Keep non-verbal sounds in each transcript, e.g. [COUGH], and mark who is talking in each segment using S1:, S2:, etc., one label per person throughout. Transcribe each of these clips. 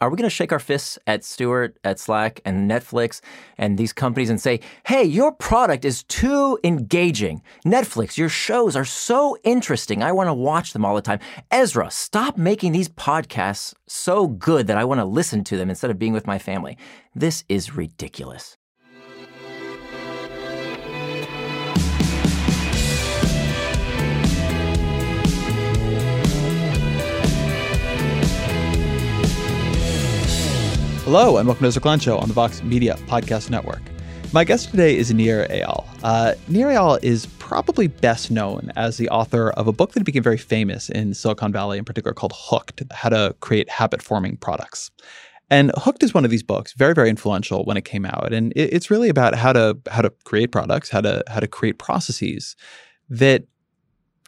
S1: Are we going to shake our fists at Stewart, at Slack, and Netflix and these companies and say, hey, your product is too engaging? Netflix, your shows are so interesting. I want to watch them all the time. Ezra, stop making these podcasts so good that I want to listen to them instead of being with my family. This is ridiculous.
S2: Hello, and welcome to Ezra Klein Show on the Vox Media Podcast Network. My guest today is Nir Eyal. Uh, Nir Eyal is probably best known as the author of a book that became very famous in Silicon Valley, in particular, called Hooked How to Create Habit Forming Products. And Hooked is one of these books, very, very influential when it came out. And it, it's really about how to how to create products, how to how to create processes that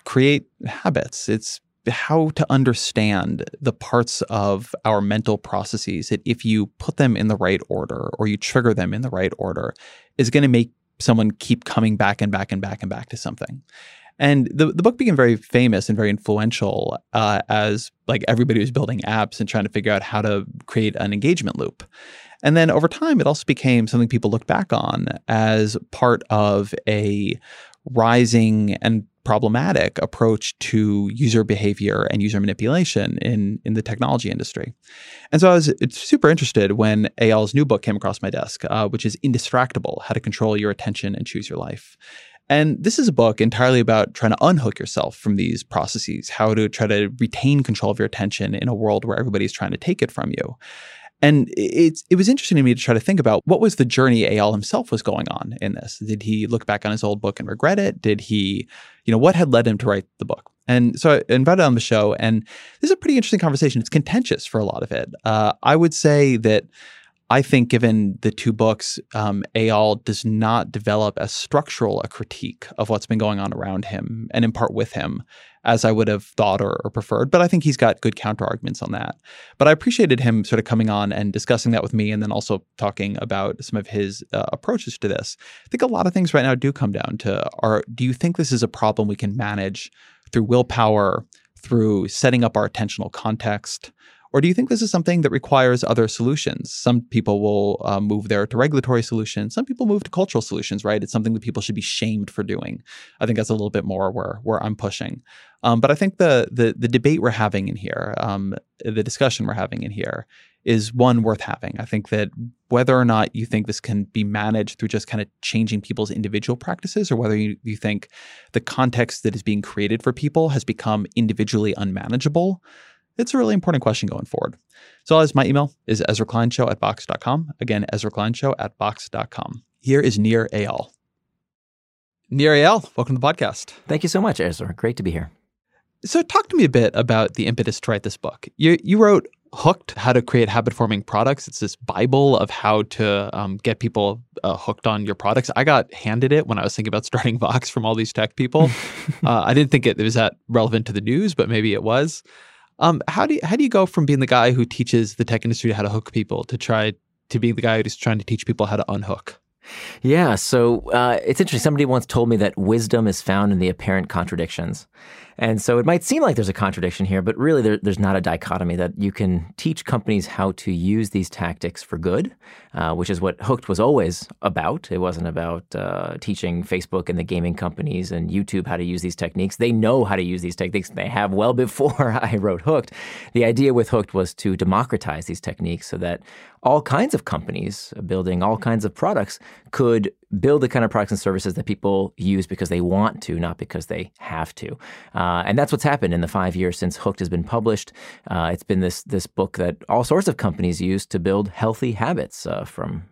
S2: create habits. It's how to understand the parts of our mental processes that if you put them in the right order or you trigger them in the right order is going to make someone keep coming back and back and back and back to something. And the, the book became very famous and very influential uh, as like everybody was building apps and trying to figure out how to create an engagement loop. And then over time, it also became something people look back on as part of a rising and problematic approach to user behavior and user manipulation in, in the technology industry. And so I was super interested when Eyal's new book came across my desk, uh, which is Indistractable How to Control Your Attention and Choose Your Life. And this is a book entirely about trying to unhook yourself from these processes, how to try to retain control of your attention in a world where everybody's trying to take it from you. And it's it was interesting to me to try to think about what was the journey Eyal himself was going on in this. Did he look back on his old book and regret it? Did he, you know, what had led him to write the book? And so I invited on the show, and this is a pretty interesting conversation. It's contentious for a lot of it. Uh, I would say that I think, given the two books, um, does not develop as structural a critique of what's been going on around him and in part with him as I would have thought or, or preferred. But I think he's got good counter arguments on that. But I appreciated him sort of coming on and discussing that with me and then also talking about some of his uh, approaches to this. I think a lot of things right now do come down to are do you think this is a problem we can manage through willpower, through setting up our attentional context? Or do you think this is something that requires other solutions? Some people will uh, move there to regulatory solutions. Some people move to cultural solutions, right? It's something that people should be shamed for doing. I think that's a little bit more where where I'm pushing. Um, but I think the the the debate we're having in here, um, the discussion we're having in here, is one worth having. I think that whether or not you think this can be managed through just kind of changing people's individual practices, or whether you, you think the context that is being created for people has become individually unmanageable it's a really important question going forward. So as my email is ezrakleinshow at vox.com. Again, ezrakleinshow at vox.com. Here is Nir Eyal. Nir Eyal, welcome to the podcast.
S1: Thank you so much, Ezra. Great to be here.
S2: So talk to me a bit about the impetus to write this book. You, you wrote Hooked, How to Create Habit Forming Products. It's this Bible of how to um, get people uh, hooked on your products. I got handed it when I was thinking about [LAUGHS] starting Vox from all these tech people. [LAUGHS] uh, I didn't think it, it was that relevant to the news, but maybe it was. Um, how do you, how do you go from being the guy who teaches the tech industry how to hook people to try to being the guy who's trying to teach people how to unhook?
S1: Yeah, so uh, it's interesting. Somebody once told me that wisdom is found in the apparent contradictions. And so it might seem like there's a contradiction here, but really there, there's not a dichotomy that you can teach companies how to use these tactics for good, uh, which is what Hooked was always about. It wasn't about uh, teaching Facebook and the gaming companies and YouTube how to use these techniques. They know how to use these techniques. They have well [LAUGHS] before I wrote Hooked. The idea with Hooked was to democratize these techniques so that all kinds of companies building all kinds of products could build the kind of products and services that people use because they want to, not because they have to. Uh, and that's what's happened in the five years since Hooked has been published. Uh, it's been this this book that all sorts of companies use to build healthy habits uh, from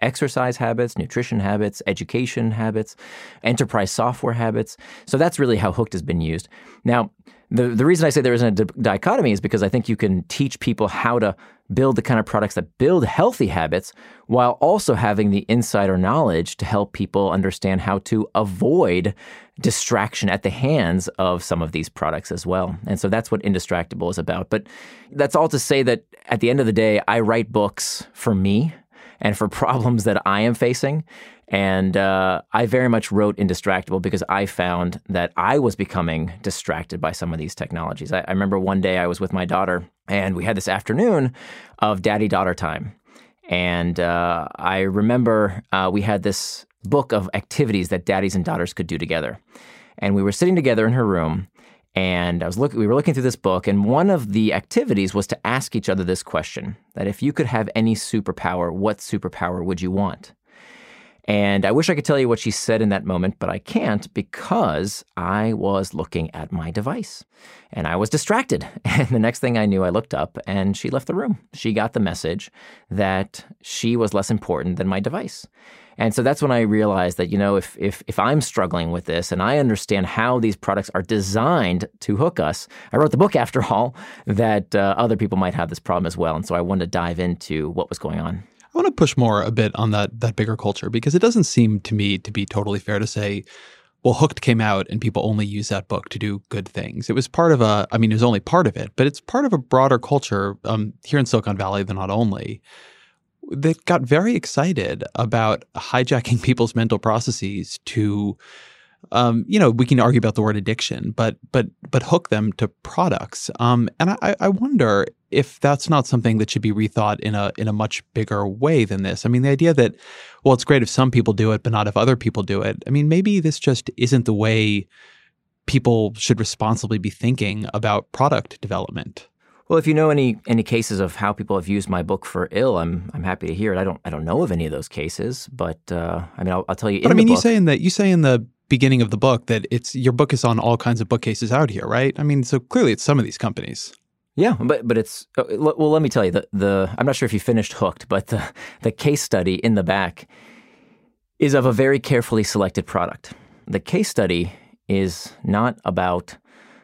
S1: exercise habits, nutrition habits, education habits, enterprise software habits. So that's really how Hooked has been used. Now, the, the reason I say there isn't a di- dichotomy is because I think you can teach people how to build the kind of products that build healthy habits while also having the insider knowledge to help people understand how to avoid distraction at the hands of some of these products as well. And so that's what Indistractable is about. But that's all to say that at the end of the day, I write books for me and for [LAUGHS] problems that I am facing. And uh, I very much wrote Indistractable because I found that I was becoming distracted by some of these technologies. I, I remember one day I was with my daughter and we had this afternoon of daddy daughter time. And uh, I remember uh, we had this book of activities that daddies and daughters could do together. And we were sitting together in her room and I was looking we were looking through this book and one of the activities was to ask each other this question that if you could have any superpower, what superpower would you want? And I wish I could tell you what she said in that moment, but I can't because I was looking at my device and I was distracted. [LAUGHS] And the next thing I knew, I looked up and she left the room. She got the message that she was less important than my device. And so that's when I realized that, you know, if, if, if I'm struggling with this and I understand how these products are designed to hook us, I wrote the book after all, that uh, other people might have this problem as well. And so I wanted to dive into what was going on.
S2: I want to push more a bit on that that bigger culture because it doesn't seem to me to be totally fair to say, well, Hooked came out and people only use that book to do good things. It was part of a, I mean, it was only part of it, but it's part of a broader culture um, here in Silicon Valley, Than not only, that got very excited about hijacking [LAUGHS] people's mental processes to um, you know, we can argue about the word addiction, but but but hook them to products. Um, and I, I wonder if that's not something that should be rethought in a in a much bigger way than this. I mean, the idea that well, it's great if some people do it, but not if other people do it. I mean, maybe this just isn't the way people should responsibly be thinking about product development.
S1: Well, if you know any any cases of how people have used my book for ill, I'm I'm happy to hear it. I don't I don't know of any of those cases, but uh, I mean I'll, I'll, tell you.
S2: But I mean,
S1: you
S2: say in the you say in the beginning of the book that it's your book is on all kinds of bookcases out here, right? I mean, so clearly it's some of these companies.
S1: Yeah, but but it's uh, well. Let me tell you the the I'm not sure if you finished Hooked, but the the case study in the back is of a very carefully selected product. The case study is not about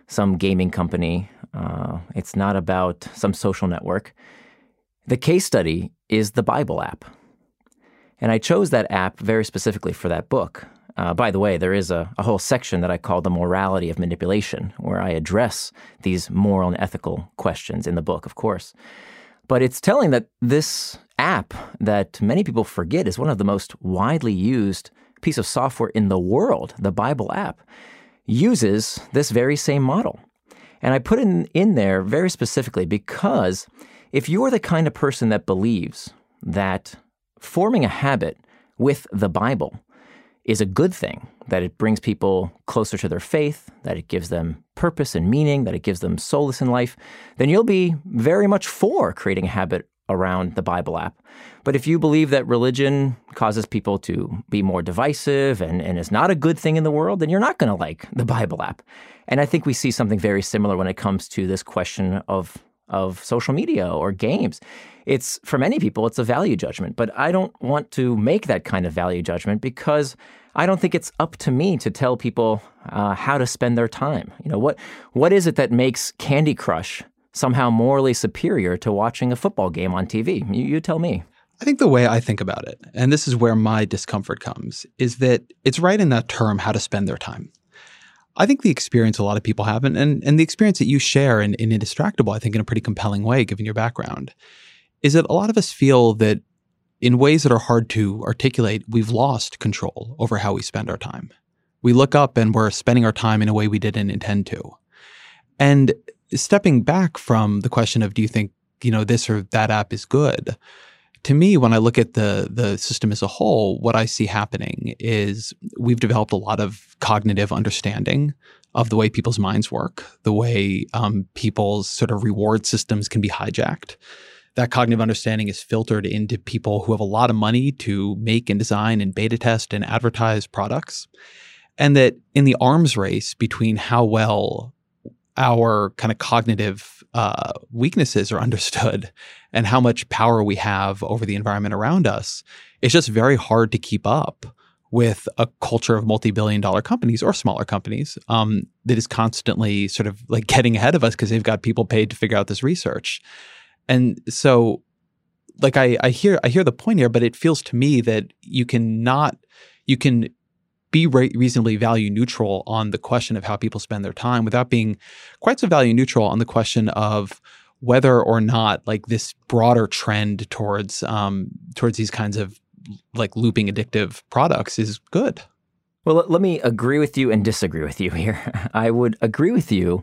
S1: some gaming company uh, it's not about some social network. The case study is the Bible app. And I chose that app very specifically for that book. Uh, by the way, there is a, a, whole section that I call the morality of manipulation, where I address these moral and ethical questions in the book, of course. But it's telling that this app that many people forget is one of the most widely used piece of software in the world, the Bible app, uses this very same model. And I put it in, there very specifically because if you're the kind of person that believes that forming a habit with the Bible is a good thing, that it brings people closer to their faith, that it gives them purpose and meaning, that it gives them solace in life, then you'll be very much for creating a habit around the Bible app. But if you believe that religion causes people to be more divisive and, and is not a good thing in the world, then you're not going to like the Bible app. And I think we see something very similar when it comes to this question of of social media or games. It's for many people it's a value judgment, but I don't want to make that kind of value judgment because I don't think it's up to me to tell people uh, how to spend their time. You know what what is it that makes Candy Crush somehow morally superior to watching a football game on TV? You, you tell me.
S2: I think the way I think about it, and this is where my discomfort comes, is that it's right in that term, how to spend their time. I think the experience a lot of people have, and, and, and the experience that you share in, in Indistractable, I think in a pretty compelling way, given your background, is that a lot of us feel that in ways that are hard to articulate, we've lost control over how we spend our time. We look up and we're spending our time in a way we didn't intend to. And stepping back from the question of do you think you know this or that app is good to me when i look at the the system as a whole what i see happening is we've developed a lot of cognitive understanding of the way people's minds work the way um, people's sort of reward systems can be hijacked. That cognitive understanding is filtered into people who have a lot of money to make and design and beta test and advertise products. And that in the arms race between how well our kind of cognitive uh, weaknesses are [LAUGHS] understood and how much power we have over the environment around us, it's just very hard to keep up with a culture of multi-billion dollar companies or smaller companies um, that is constantly sort of like getting ahead of us because they've got people paid to figure out this research. And so like I, I hear i hear the point here but it feels to me that you cannot you can be re- reasonably value neutral on the question of how people spend their time without being quite so value neutral on the question of whether or not like this broader trend towards um, towards these kinds of like looping addictive products is good.
S1: Well, let me agree with you and disagree with you [LAUGHS] here. I would agree with you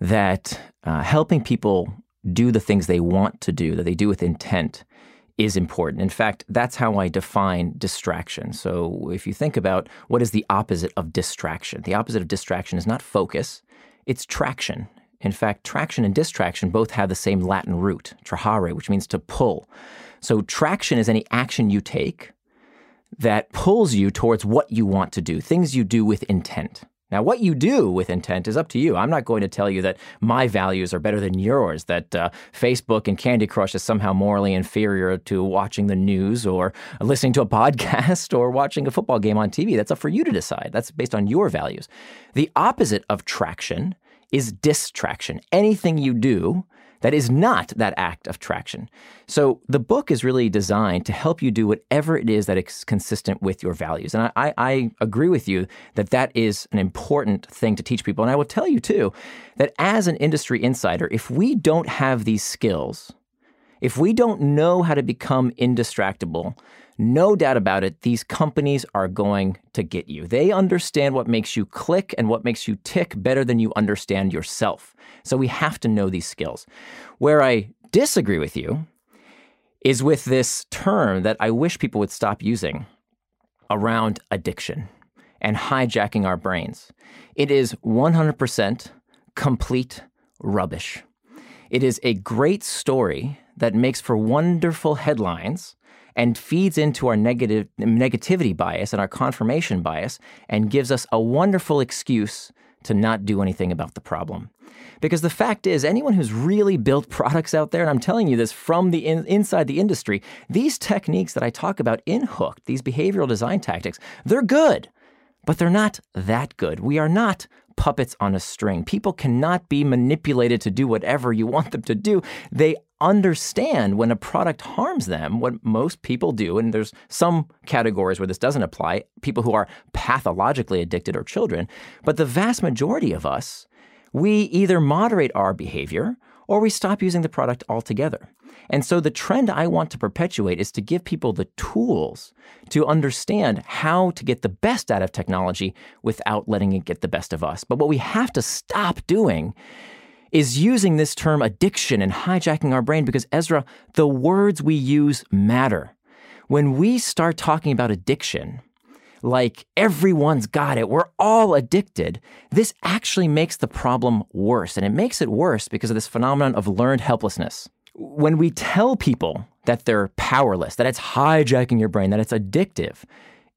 S1: that uh, helping people do the things they want to do, that they do with intent, is important. In fact, that's how I define distraction. So if you think about what is the opposite of distraction, the opposite of distraction is not focus, it's traction. In fact, traction and distraction both have the same Latin root, trahere, which means to pull. So traction is any action you take that pulls you towards what you want to do, things you do with intent. Now, what you do with intent is up to you. I'm not going to tell you that my values are better than yours, that uh, Facebook and Candy Crush is somehow morally inferior to watching the news or listening to a [LAUGHS] podcast or watching a football game on TV. That's up for you to decide. That's based on your values. The opposite of traction is distraction. Anything you do that is not that act of traction. So the book is really designed to help you do whatever it is that is consistent with your values. And I, I, agree with you that that is an important thing to teach people. And I will tell you too that as an industry insider, if we don't have these skills, if we don't know how to become indistractable, no doubt about it, these companies are going to get you. They understand what makes you click and what makes you tick better than you understand yourself. So we have to know these skills. Where I disagree with you is with this term that I wish people would stop using around addiction and hijacking our brains. It is 100% complete rubbish. It is a great story that makes for wonderful headlines and feeds into our negative negativity bias and our confirmation bias and gives us a wonderful excuse to not do anything about the problem. Because the fact is, anyone who's really built products out there, and I'm telling you this from the in, inside the industry, these techniques that I talk about in Hooked, these behavioral design tactics, they're good, but they're not that good. We are not puppets on a string. People cannot be manipulated to do whatever you want them to do. They understand when a product harms them, what most people do, and there's some categories where this doesn't apply, people who are pathologically addicted or children, but the vast majority of us, we either moderate our behavior or we stop using the product altogether. And so the trend I want to perpetuate is to give people the tools to understand how to get the best out of technology without letting it get the best of us. But what we have to stop doing is using this term addiction and hijacking our brain because Ezra, the words we use matter. When we start talking about addiction, like everyone's got it, we're all addicted, this actually makes the problem worse. And it makes it worse because of this phenomenon of learned helplessness when we tell people that they're powerless, that it's hijacking your brain, that it's addictive,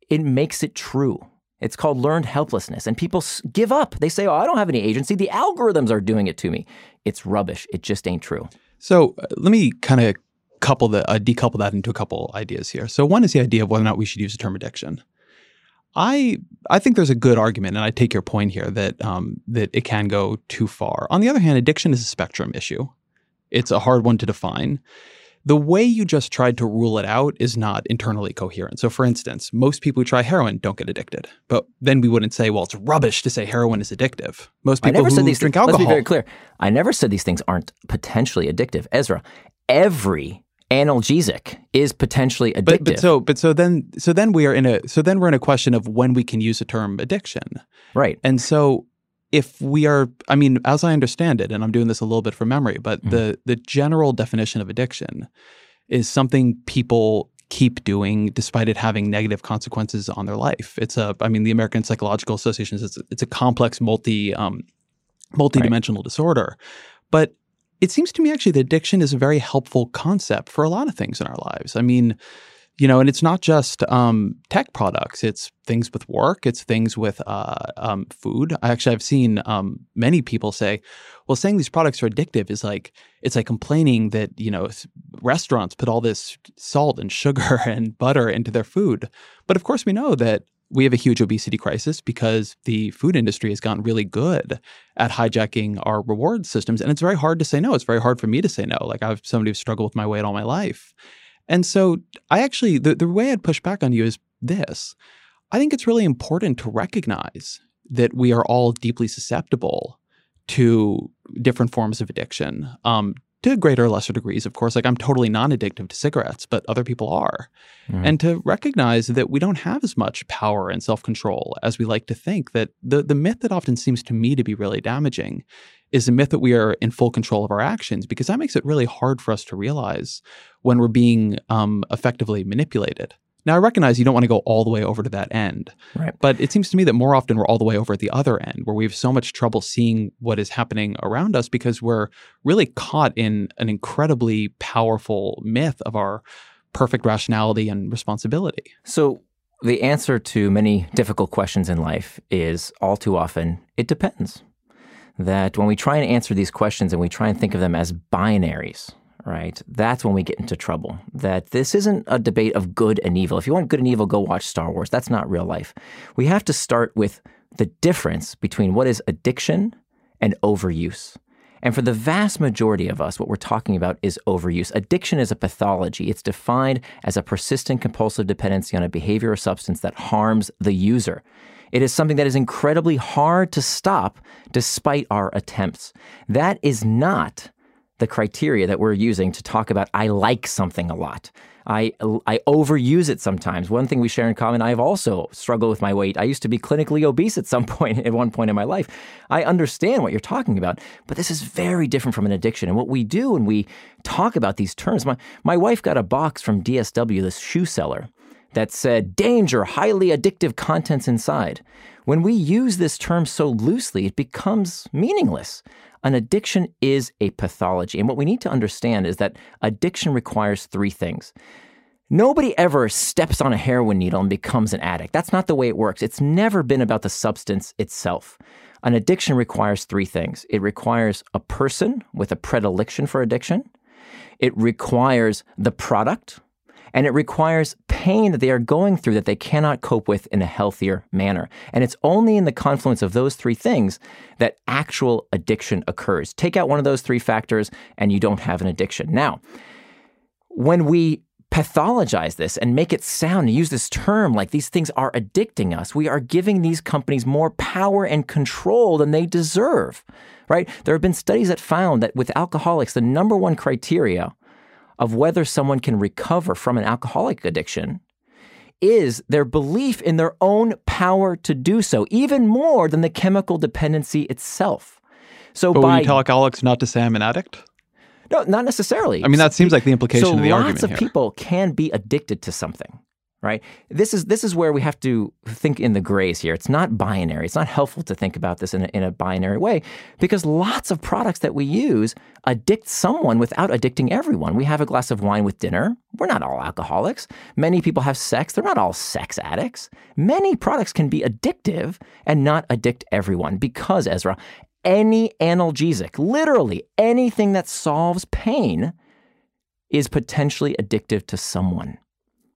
S1: it makes it true. It's called learned helplessness. And people give up. They say, oh, I don't have any agency. The algorithms are doing it to me. It's rubbish. It just ain't true.
S2: So uh, let me kind of couple the uh, decouple that into a couple ideas here. So one is the idea of whether or not we should use the term addiction. I I think there's a good argument, and I take your point here that um, that it can go too far. On the other hand, addiction is a spectrum issue. It's a hard one to define. The way you just tried to rule it out is not internally coherent. So, for instance, most people who try heroin don't get addicted. But then we wouldn't say, well, it's rubbish to say heroin is addictive. Most people who drink
S1: things,
S2: alcohol.
S1: Let's be very clear. I never said these things aren't potentially addictive. Ezra, every analgesic is potentially addictive.
S2: But, but, so but so then so then we are in a so then we're in a question of when we can use the term addiction.
S1: Right.
S2: And so if we are, I mean, as I understand it, and I'm doing this a little bit from memory, but mm-hmm. the the general definition of addiction is something people keep doing despite it having negative consequences on their life. It's a, I mean, the American Psychological Association says it's, it's a complex, multi, um, multi-dimensional right. disorder. But it seems to me actually that addiction is a very helpful concept for a lot of things in our lives. I mean, you know, and it's not just um, tech products. It's things with work. It's things with uh, um, food. Actually I've seen um, many people say, "Well, saying these products are addictive is like it's like complaining that you know restaurants put all this salt and sugar [LAUGHS] and butter into their food." But of course, we know that we have a huge obesity crisis because the food industry has gotten really good at hijacking our reward systems, and it's very hard to say no. It's very hard for me to say no. Like I've somebody who's struggled with my weight all my life. And so I actually, the, the way I'd push back on you is this I think it's really important to recognize that we are all deeply susceptible to different forms of addiction, um, to greater or lesser degrees, of course. Like I'm totally non addictive to cigarettes, but other people are. Mm. And to recognize that we don't have as much power and self control as we like to think, that the, the myth that often seems to me to be really damaging is the myth that we are in full control of our actions, because that makes it really hard for us to realize when we're being um, effectively manipulated. Now, I recognize you don't want to go all the way over to that end,
S1: right.
S2: but it seems to me that more often we're all the way over at the other end, where we have so much trouble seeing what is happening around us because we're really caught in an incredibly powerful myth of our perfect rationality and responsibility.
S1: So, the answer to many difficult questions in life is all too often it depends. That when we try and answer these questions and we try and think of them as binaries, right? That's when we get into trouble. That this isn't a debate of good and evil. If you want good and evil, go watch Star Wars. That's not real life. We have to start with the difference between what is addiction and overuse. And for the vast majority of us, what we're talking about is overuse. Addiction is a pathology. It's defined as a persistent compulsive dependency on a behavior or substance that harms the user. It is something that is incredibly hard to stop despite our attempts. That is not the criteria that we're using to talk about I like something a lot. I I overuse it sometimes. One thing we share in common, I've also struggled with my weight. I used to be clinically obese at some [LAUGHS] point at one point in my life. I understand what you're talking about, but this is very different from an addiction. And what we do when we talk about these terms, my my wife got a box from DSW, this shoe seller, that said danger, highly addictive contents inside. When we use this term so loosely, it becomes meaningless. An addiction is a pathology. And what we need to understand is that addiction requires three things. Nobody ever steps on a heroin needle and becomes an addict. That's not the way it works. It's never been about the substance itself. An addiction requires three things it requires a person with a predilection for addiction, it requires the product, and it requires pain that they are going through that they cannot cope with in a healthier manner. And it's only in the confluence of those three things that actual addiction occurs. Take out one of those three factors and you don't have an addiction. Now, when we pathologize this and make it sound use this term like these things are addicting us, we are giving these companies more power and control than they deserve, right? There have been studies that found that with alcoholics, the number one criteria of whether someone can recover from an alcoholic addiction is their belief in their own power to do so, even more than the chemical dependency itself.
S2: So, but by, you tell alcoholics not to say I'm an addict?
S1: No, not necessarily.
S2: I mean, that seems like the implication
S1: so
S2: of the argument.
S1: So, Lots of
S2: here.
S1: people can be addicted to something right? This is this is where we have to think in the grays here. It's not binary. It's not helpful to think about this in a, in a binary way because lots of products that we use addict someone without addicting everyone. We have a glass of wine with dinner. We're not all alcoholics. Many people have sex. They're not all sex addicts. Many products can be addictive and not addict everyone because Ezra, any analgesic, literally anything that solves pain is potentially addictive to someone.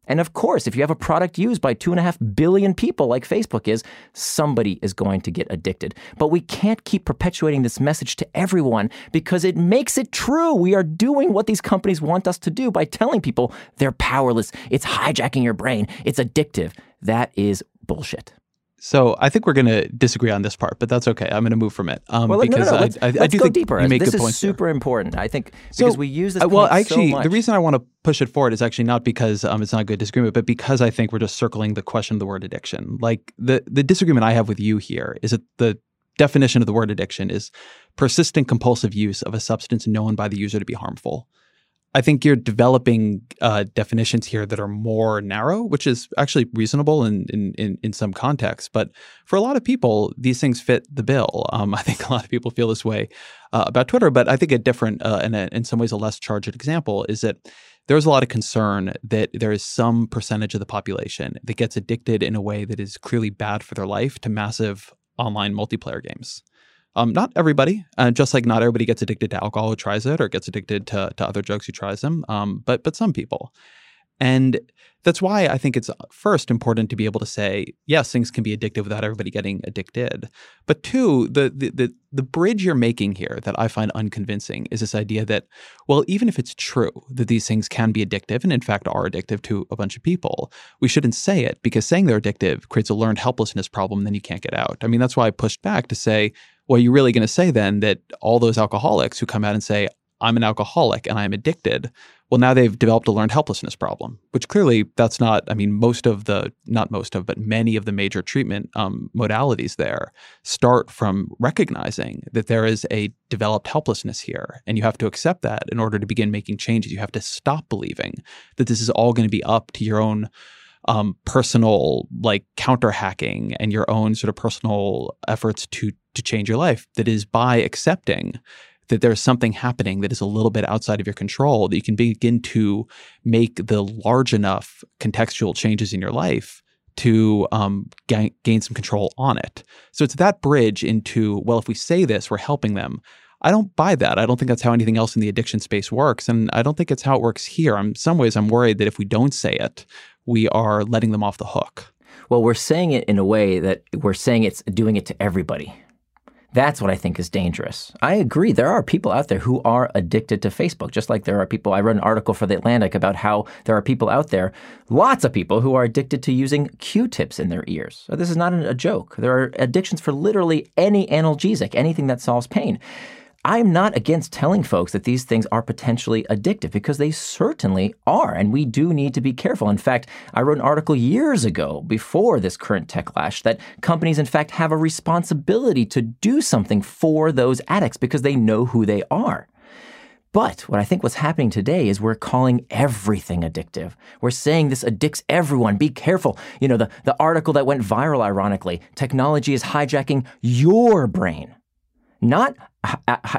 S1: And of course, if you have a product used by two and a half billion people like Facebook is, somebody is going to get addicted. But we can't keep perpetuating this message to everyone because it makes it true. We are doing what these companies want us to do by telling people they're powerless. It's hijacking your brain. It's addictive. That is bullshit.
S2: So I think we're going to disagree on this part, but that's okay. I'm going to move from it
S1: um, well, because no, no, no. Let's, I, I, let's I do go think deeper. You make this good is super here. important. I think because so, we use this.
S2: well, actually, so the reason I want to push it forward is actually not because um, it's not a good disagreement, but because I think we're just circling the question of the word addiction. Like the the disagreement I have with you here is that the definition of the word addiction is persistent compulsive use of a substance known by the user to be harmful. I think you're developing uh, definitions here that are more narrow, which is actually reasonable in, in, in, in, some contexts. But for a lot of people, these things fit the bill. Um, [LAUGHS] I think a lot of people feel this way uh, about Twitter. But I think a different uh, and a, in some ways a less charged example is that there's a lot of concern that there is some percentage of the population that gets addicted in a way that is clearly bad for their life to massive online multiplayer games. Um, not everybody, uh, just like not everybody gets addicted to alcohol who tries it or gets addicted to, to other drugs who tries them, um, but but some people. And that's why I think it's uh, first important to be able to say, yes, things can be addictive without everybody getting addicted. But two, the, the the the bridge you're making here that I find unconvincing is this idea that, well, even if it's true that these things can be addictive and in fact are addictive to a bunch of people, we shouldn't say it because saying they're addictive creates a learned helplessness problem, and then you can't get out. I mean, that's why I pushed back to say, well, you're really going to say then that all those alcoholics who come out and say, I'm an alcoholic and I'm addicted, well, now they've developed a learned helplessness problem, which clearly that's not, I mean, most of the, not most of, but many of the major treatment um, modalities there start from recognizing that there is a developed helplessness here. And you have to accept that in order to begin making changes. You have to stop believing that this is all going to be up to your own um, personal like counter hacking and your own sort of personal efforts to to change your life that is by accepting that there's something happening that is a little bit outside of your control that you can begin to make the large enough contextual changes in your life to um, gain, gain some control on it. So it's that bridge into, well, if we say this, we're helping them. I don't buy that. I don't think that's how anything else in the addiction space works. And I don't think it's how it works here. In some ways, I'm worried that if we don't say it, we are letting them off the hook.
S1: Well, we're saying it in a way that we're saying it's doing it to everybody. That's what I think is dangerous. I agree. There are people out there who are addicted to Facebook, just like there are people. I read an article for The Atlantic about how there are people out there, lots of people, who are addicted to using Q tips in their ears. So this is not a joke. There are addictions for literally any analgesic, anything that solves pain. I'm not against telling folks that these things are potentially addictive because they certainly are, and we do need to be careful. In fact, I wrote an article years ago before this current techlash that companies, in fact, have a responsibility to do something for those addicts because they know who they are. But what I think what's happening today is we're calling everything addictive. We're saying this addicts everyone. Be careful. You know, the, the article that went viral, ironically, technology is hijacking your brain. Not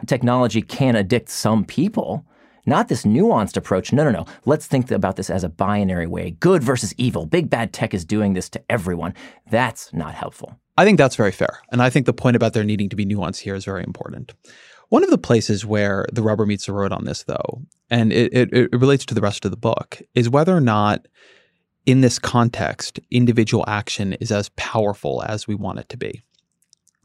S1: technology can addict some people. Not this nuanced approach. No, no, no. Let's think about this as a binary way good versus evil. Big bad tech is doing this to everyone. That's not helpful.
S2: I think that's very fair. And I think the point about there needing to be nuance here is very important. One of the places where the rubber meets the road on this, though, and it, it, it relates to the rest of the book, is whether or not in this context, individual action is as powerful as we want it to be.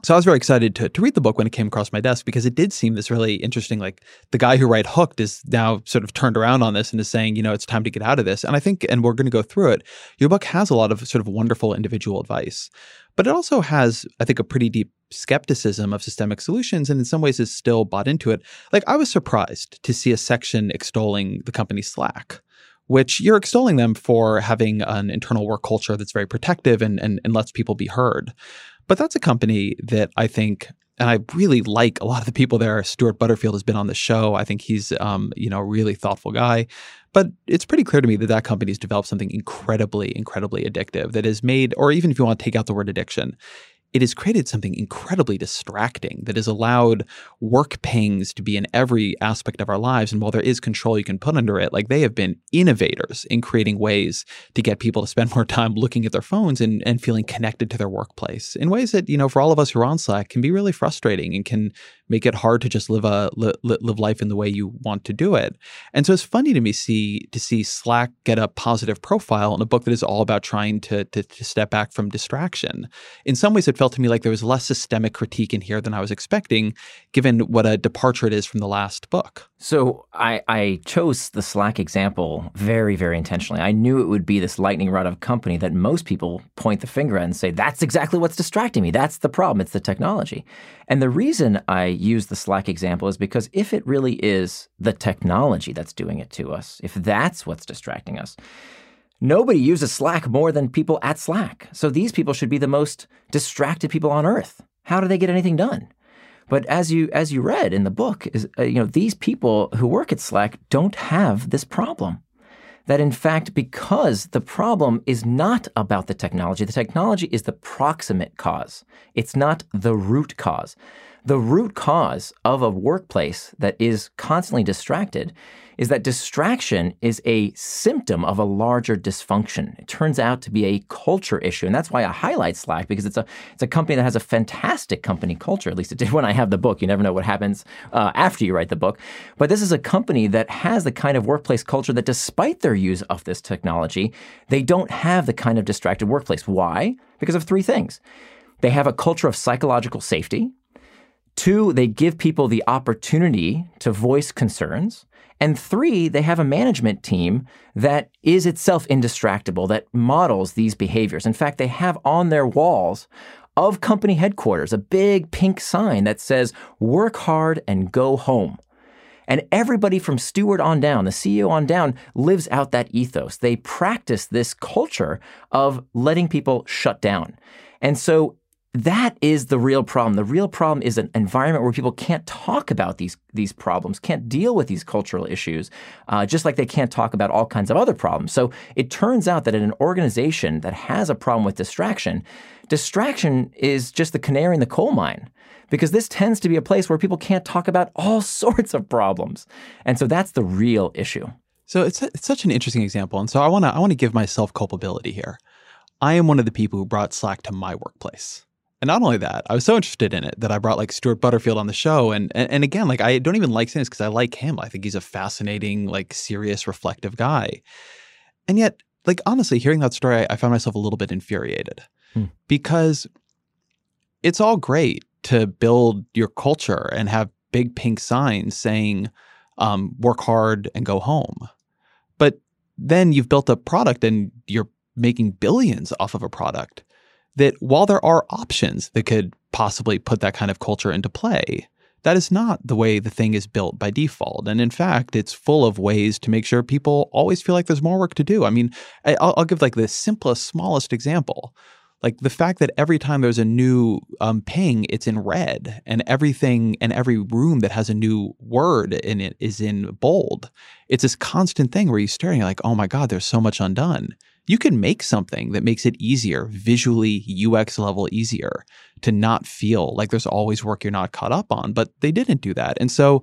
S2: So I was very excited to, to read the book when it came across my desk because it did seem this really interesting. Like the guy who wrote Hooked is now sort of turned around on this and is saying, you know, it's time to get out of this. And I think, and we're going to go through it. Your book has a lot of sort of wonderful individual advice, but it also has, I think, a pretty deep skepticism of systemic solutions, and in some ways is still bought into it. Like I was surprised to see a section extolling the company Slack which you're extolling them for having an internal work culture that's very protective and, and, and lets people be heard. But that's a company that I think and I really like a lot of the people there. Stewart Butterfield has been on the show. I think he's, um, you know, a really thoughtful guy. But it's pretty clear to me that that company has developed something incredibly, incredibly addictive that has made, or even if you want to take out the word addiction, it has created something incredibly distracting that has allowed work pangs to be in every aspect of our lives. And while there is control you can put under it, like they have been innovators in creating ways to get people to spend [LAUGHS] more time looking at their phones and, and feeling connected to their workplace in ways that, you know, for all of us who are on Slack can be really frustrating and can make it hard to just live a li- live life in the way you want to do it. And so it's funny to me see to see Slack get a positive profile in a book that is all about trying to, to, to step back from distraction. In some ways, it felt to me like there was less systemic critique in here than I was expecting, given what a departure it is from the last book.
S1: So I, I chose the Slack example very, very intentionally. I knew it would be this lightning rod of company that most people point the finger at and say, that's exactly what's distracting me. That's the problem. It's the technology. And the reason I use the Slack example is because if it really is the technology that's doing it to us, if that's what's distracting us, nobody uses Slack more than people at Slack. So these people should be the most distracted people on earth. how do they get anything done? But as you as you read in the book, is uh, you know these people who work at Slack don't have this problem. That in fact, because the problem is not about the technology, the technology is the proximate cause. It's not the root cause. The root cause of a workplace that is constantly distracted is that distraction is a symptom of a larger dysfunction. It turns out to be a culture issue. And that's why I highlight Slack because it's a, it's a company that has a fantastic company culture. At least it did [LAUGHS] when I have the book. You never know what happens uh, after you write the book. But this is a company that has the kind of workplace culture that despite their use of this technology, they don't have the kind of distracted workplace. Why? Because of three things. They have a culture of psychological safety. Two, they give people the opportunity to voice concerns. And three, they have a management team that is itself indistractable, that models these behaviors. In fact, they have on their walls of company headquarters a big pink sign that says, work hard and go home. And everybody from Stewart on down, the CEO on down, lives out that ethos. They practice this culture of letting people shut down. And so that is the real problem. The real problem is an environment where people can't talk about these these problems, can't deal with these cultural issues, uh, just like they can't talk about all kinds of other problems. So it turns out that in an organization that has a problem with distraction, distraction is just the canary in the coal mine because this tends to be a place where people can't talk about all [LAUGHS] sorts of problems, and so that's the real issue.
S2: So it's, it's such an interesting example, and so I want to I want to give myself culpability here. I am one of the people who brought Slack to my workplace. And not only that, I was so interested in it that I brought like Stewart Butterfield on the show. And and, and again, like I don't even like saying this because I like him. I think he's a fascinating, like serious, reflective guy. And yet, like honestly, hearing that story, I, I found myself a little bit infuriated hmm. because it's all great to build your culture and have big pink signs saying um, work hard and go home. But then you've built a product and you're making billions off of a product that while there are options that could possibly put that kind of culture into play, that is not the way the thing is built by default. And in fact, it's full of ways to make sure people always feel like there's more work to do. I mean, I'll, I'll give like the simplest, smallest example. Like the fact that every time there's a new um, ping, it's in red, and everything and every room that has a new word in it is in bold. It's this constant thing where you're like, oh my God, there's so much undone you can make something that makes it easier, visually UX level easier to not feel like there's always work you're not caught up on. But they didn't do that. And so,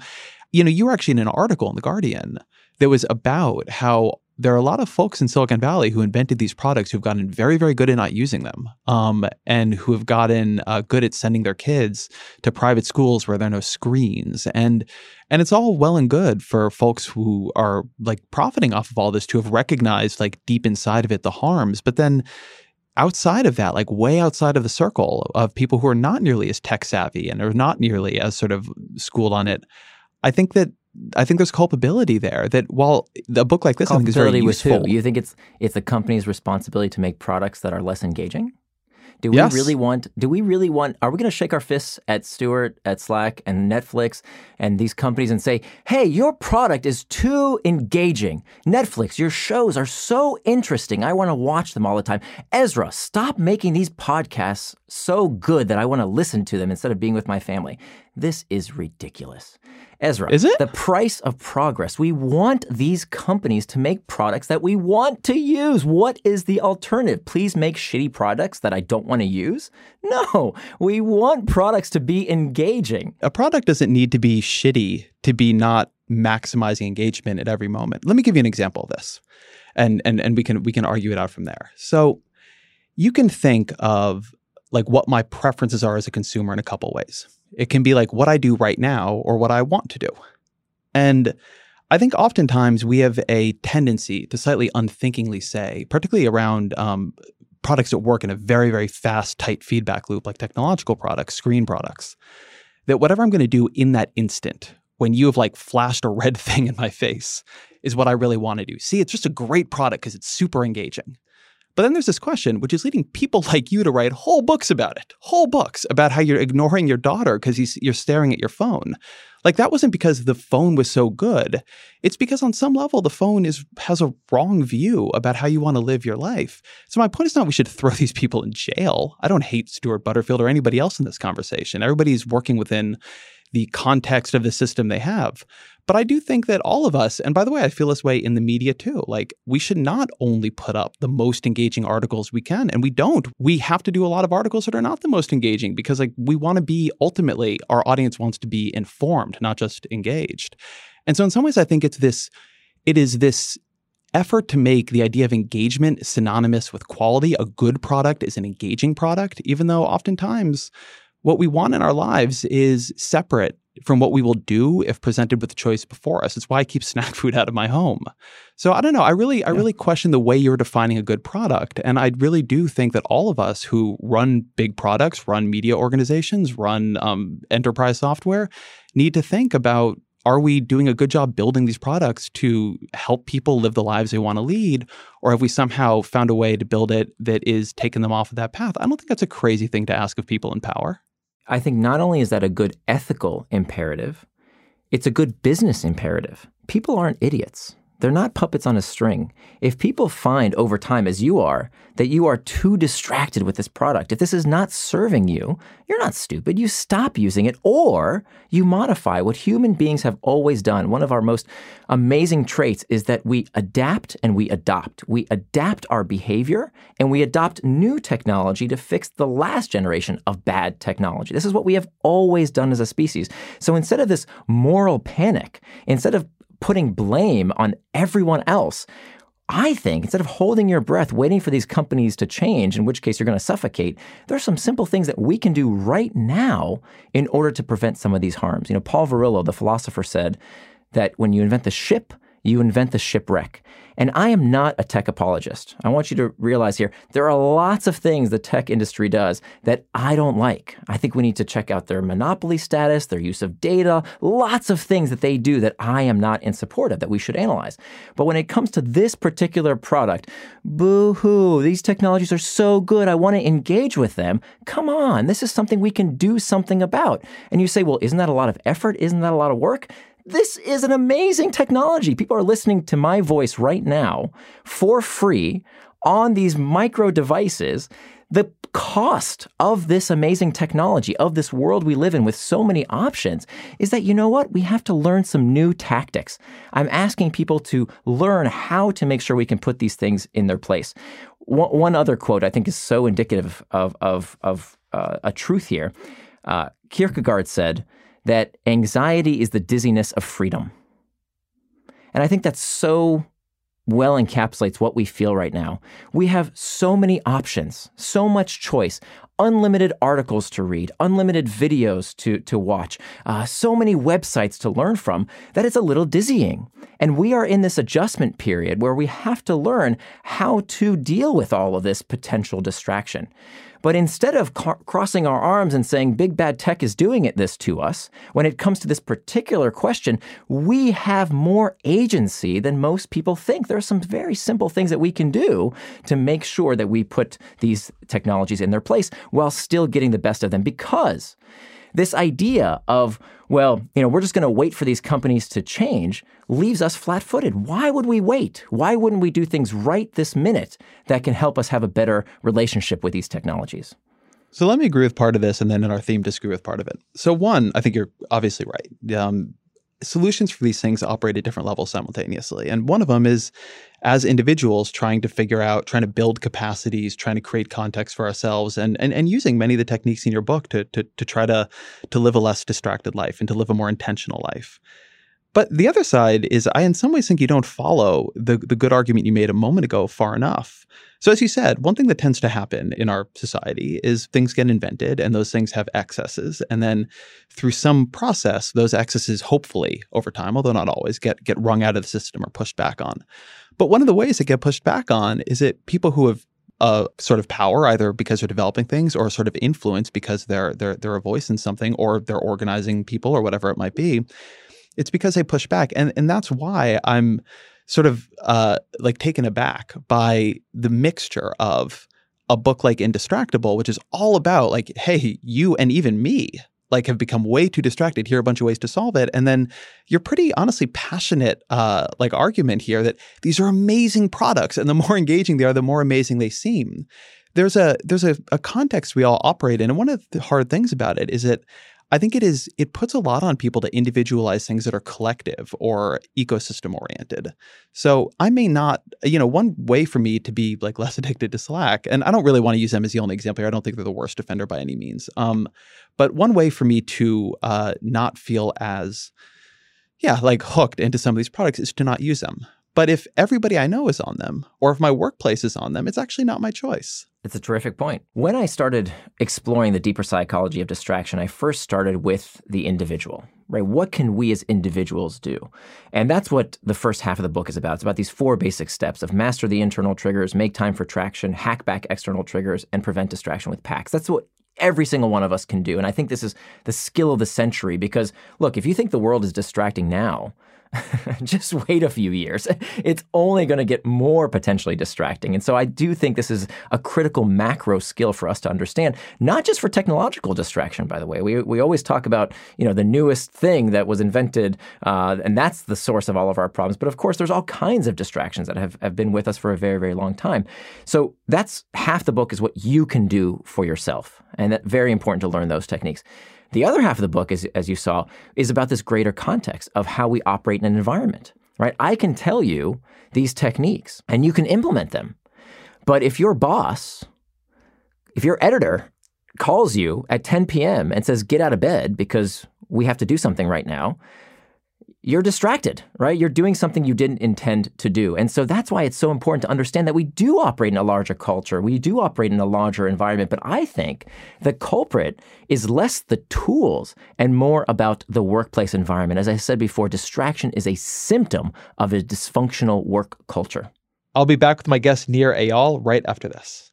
S2: you know, you were actually in an article in The Guardian that was about how there are a lot of folks in Silicon Valley who invented these products who've gotten very, very good at not using them, um, and who have gotten uh, good at sending their kids to private schools where there are no screens. And and it's all well and good for folks who are like profiting off of all this to have recognized like deep inside of it the harms, but then outside of that, like way outside of the circle of people who are not nearly as tech savvy and are not nearly as sort of schooled on it, I think that I think there's culpability there. That while a book like this, I think is very useful.
S1: You think it's it's the company's responsibility to make products that are less engaging? Do we
S2: yes.
S1: really want? Do we really want? Are we going to shake our fists at Stewart, at Slack, and Netflix, and these companies and say, "Hey, your product is too engaging. Netflix, your shows are so interesting. I want to watch them all the time." Ezra, stop making these podcasts so good that I want to listen to them instead of being with my family. This is ridiculous. Ezra,
S2: is it
S1: the price of progress? We want these companies to make products that we want to use. What is the alternative? Please make shitty products that I don't want to use? No, we want products to be engaging.
S2: A product doesn't need to be shitty to be not maximizing engagement at every moment. Let me give you an example of this. And and and we can we can argue it out from there. So you can think of like what my preferences are as a consumer in a couple ways. It can be like what I do right now or what I want to do. And I think oftentimes we have a tendency to slightly unthinkingly say, particularly around um, products that work in a very, very fast, tight feedback loop, like technological products, screen products, that whatever I'm going to do in that instant, when you have like flashed a red [LAUGHS] thing in my face, is what I really want to do. See, it's just a great product because it's super engaging. But then there's this question, which is leading people like you to write whole books about it, whole books about how you're ignoring your daughter because you're staring at your phone. Like that wasn't because the phone was so good. It's because on some level the phone is has a wrong view about how you want to live your life. So my point is not we should [LAUGHS] throw these people in jail. I don't hate Stewart Butterfield or anybody else in this conversation. Everybody's working within the context of the system they have. But I do think that all of us, and by the way, I feel this way in the media too, like we should not only put up the most engaging articles we can, and we don't. We have to do a lot of articles that are not the most engaging because like we want to be ultimately our audience wants to be informed, not just engaged. And so in some ways I think it's this it is this effort to make the idea of engagement synonymous with quality. A good product is an engaging product, even though oftentimes what we want in our lives is separate from what we will do if presented with the choice before us. It's why I keep [LAUGHS] snack food out of my home. So I don't know. I really, I really question the way you're defining a good product, and I really do think that all of us who run big products, run media organizations, run um, enterprise software, need to think about are we doing a good job building these products to help people live the lives they want to lead or have we somehow found a way to build it that is taking them off of that path i don't think that's a crazy thing to ask of people in power
S1: I think not only is that a good ethical imperative, it's a good business imperative. People aren't idiots. They're not puppets on a string. If people find over time, as you are, that you are too distracted with this product, if this is not serving you, you're not stupid. You stop using it or you modify what human beings have always done. One of our most amazing traits is that we adapt and we adopt. We adapt our behavior and we adopt new technology to fix the last generation of bad technology. This is what we have always done as a species. So instead of this moral panic, instead of putting blame on everyone else. I think instead of holding your breath, waiting for these companies to change, in which case you're going to suffocate, there are some simple things that we can do right now in order to prevent some of these harms. You know, Paul Virilio, the philosopher, said that when you invent the ship, you invent the shipwreck. And I am not a tech apologist. I want you to realize here there are lots of things the tech industry does that I don't like. I think we need to check out their monopoly status, their use of data, lots of things that they do that I am not in support of that we should analyze. But when it comes to this particular product, boo hoo, these technologies are so good. I want to engage with them. Come on, this is something we can do something about. And you say, well, isn't that a lot of effort? Isn't that a lot of work? This is an amazing technology. People are listening to my voice right now for free on these micro devices. The cost of this amazing technology, of this world we live in with so many options, is that, you know what? We have to learn some new tactics. I'm asking people to learn how to make sure we can put these things in their place. One, other quote I think is so indicative of, of, of uh, a truth here. Uh, Kierkegaard said, that anxiety is the dizziness of freedom. And I think that so well encapsulates what we feel right now. We have so many options, so much choice, unlimited articles to read, unlimited videos to, to watch, uh, so many websites to learn from that it's a little dizzying. And we are in this adjustment period where we have to learn how to deal with all of this potential distraction. But instead of crossing our arms and saying big bad tech is doing it this to us, when it comes to this particular question, we have more agency than most people think. There are some very simple things that we can do to make sure that we put these technologies in their place while still getting the best of them because this idea of, well, you know, we're just going to wait for these companies to change leaves us flat footed. Why would we wait? Why wouldn't we do things right this minute that can help us have a better relationship with these technologies?
S2: So let me agree with part of this, and then in our theme, disagree with part of it. So one, I think you're obviously right. Um, solutions for these things operate at different levels simultaneously. And one of them is as individuals trying to figure out, trying to build capacities, trying to create context for ourselves and and, and using many of the techniques in your book to, to to try to to live a less distracted life and to live a more intentional life. But the other side is I in some ways think you don't follow the the good argument you made a moment ago far enough. So as you said, one thing that tends to happen in our society is things get invented and those things have excesses and then through some process those excesses hopefully over time, although not always, get get wrung out of the system or pushed back on. But one of the ways that get pushed back on is that people who have a sort of power, either because they're developing things or sort of influence because they're they're they're a voice in something or they're organizing people or whatever it might be it's because they push back. And, and that's why I'm sort of uh, like taken aback by the mixture of a book like Indistractable, which is all about like, hey, you and even me like have become way too distracted. Here are a bunch of ways to solve it. And then your pretty honestly passionate uh, like argument here that these are amazing products, and the [LAUGHS] more engaging they are, the more amazing they seem. There's a there's a, a context we all operate in, and one of the hard things about it is that I think it is it puts a lot on people to individualize things that are collective or ecosystem oriented. So I may not, you know, one way for me to be like [LAUGHS] less addicted to Slack, and I don't really want to use them as the only example here. I don't think they're the worst offender by any means. Um, but one way for me to uh, not feel as yeah, like hooked into some of these products is to not use them. But if everybody I know is on them, or if my workplace is on them, it's actually not my choice.
S1: It's a terrific point. When I started exploring the deeper psychology of distraction, I first started with the individual, right? What can we as individuals do? And that's what the first half of the book is about. It's about these four basic steps of master the internal triggers, make time for traction, hack back external triggers, and prevent distraction with packs. That's what every single one of us can do. And I think this is the skill of the century because, look, if you think the world is distracting now, [LAUGHS] just wait a few years. It's only going to get more potentially distracting. And so I do think this is a critical macro skill for us to understand, not just for technological distraction, by the way. We, we always talk about, you know, the newest thing that was invented, uh, and that's the source of all of our problems. But of course, there's all kinds of distractions that have, have been with us for a very, very long time. So that's half the book is what you can do for yourself. And that's very important to learn those techniques. The other half of the book, is, as you saw, is about this greater context of how we operate in an environment, right? I can tell you these techniques and you can implement them. But if your boss, if your editor calls you at 10 p.m. and says, get out of bed because we have to do something right now, you're distracted, right? You're doing something you didn't intend to do. And so that's why it's so important to understand that we do operate in a larger culture. We do operate in a larger environment. But I think the culprit is less the tools and more about the workplace environment. As I said before, distraction is a symptom of a dysfunctional work culture.
S2: I'll be back with my guest Nir Eyal, right after this.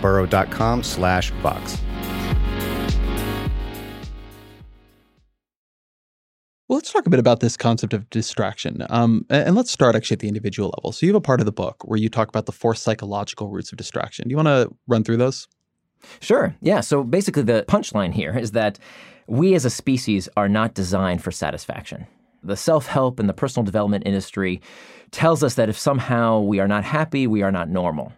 S3: burrow.com slash Vox.
S2: Well, let's talk a bit about this concept of distraction. Um, and let's start actually at the individual level. So, you have a part of the book where you talk about the four psychological roots of distraction. Do you want to run through those?
S1: Sure. Yeah. So, basically, the punchline here is that we as a species are not designed for satisfaction. The self help and the personal development industry tells us that if somehow we are not happy, we are not normal.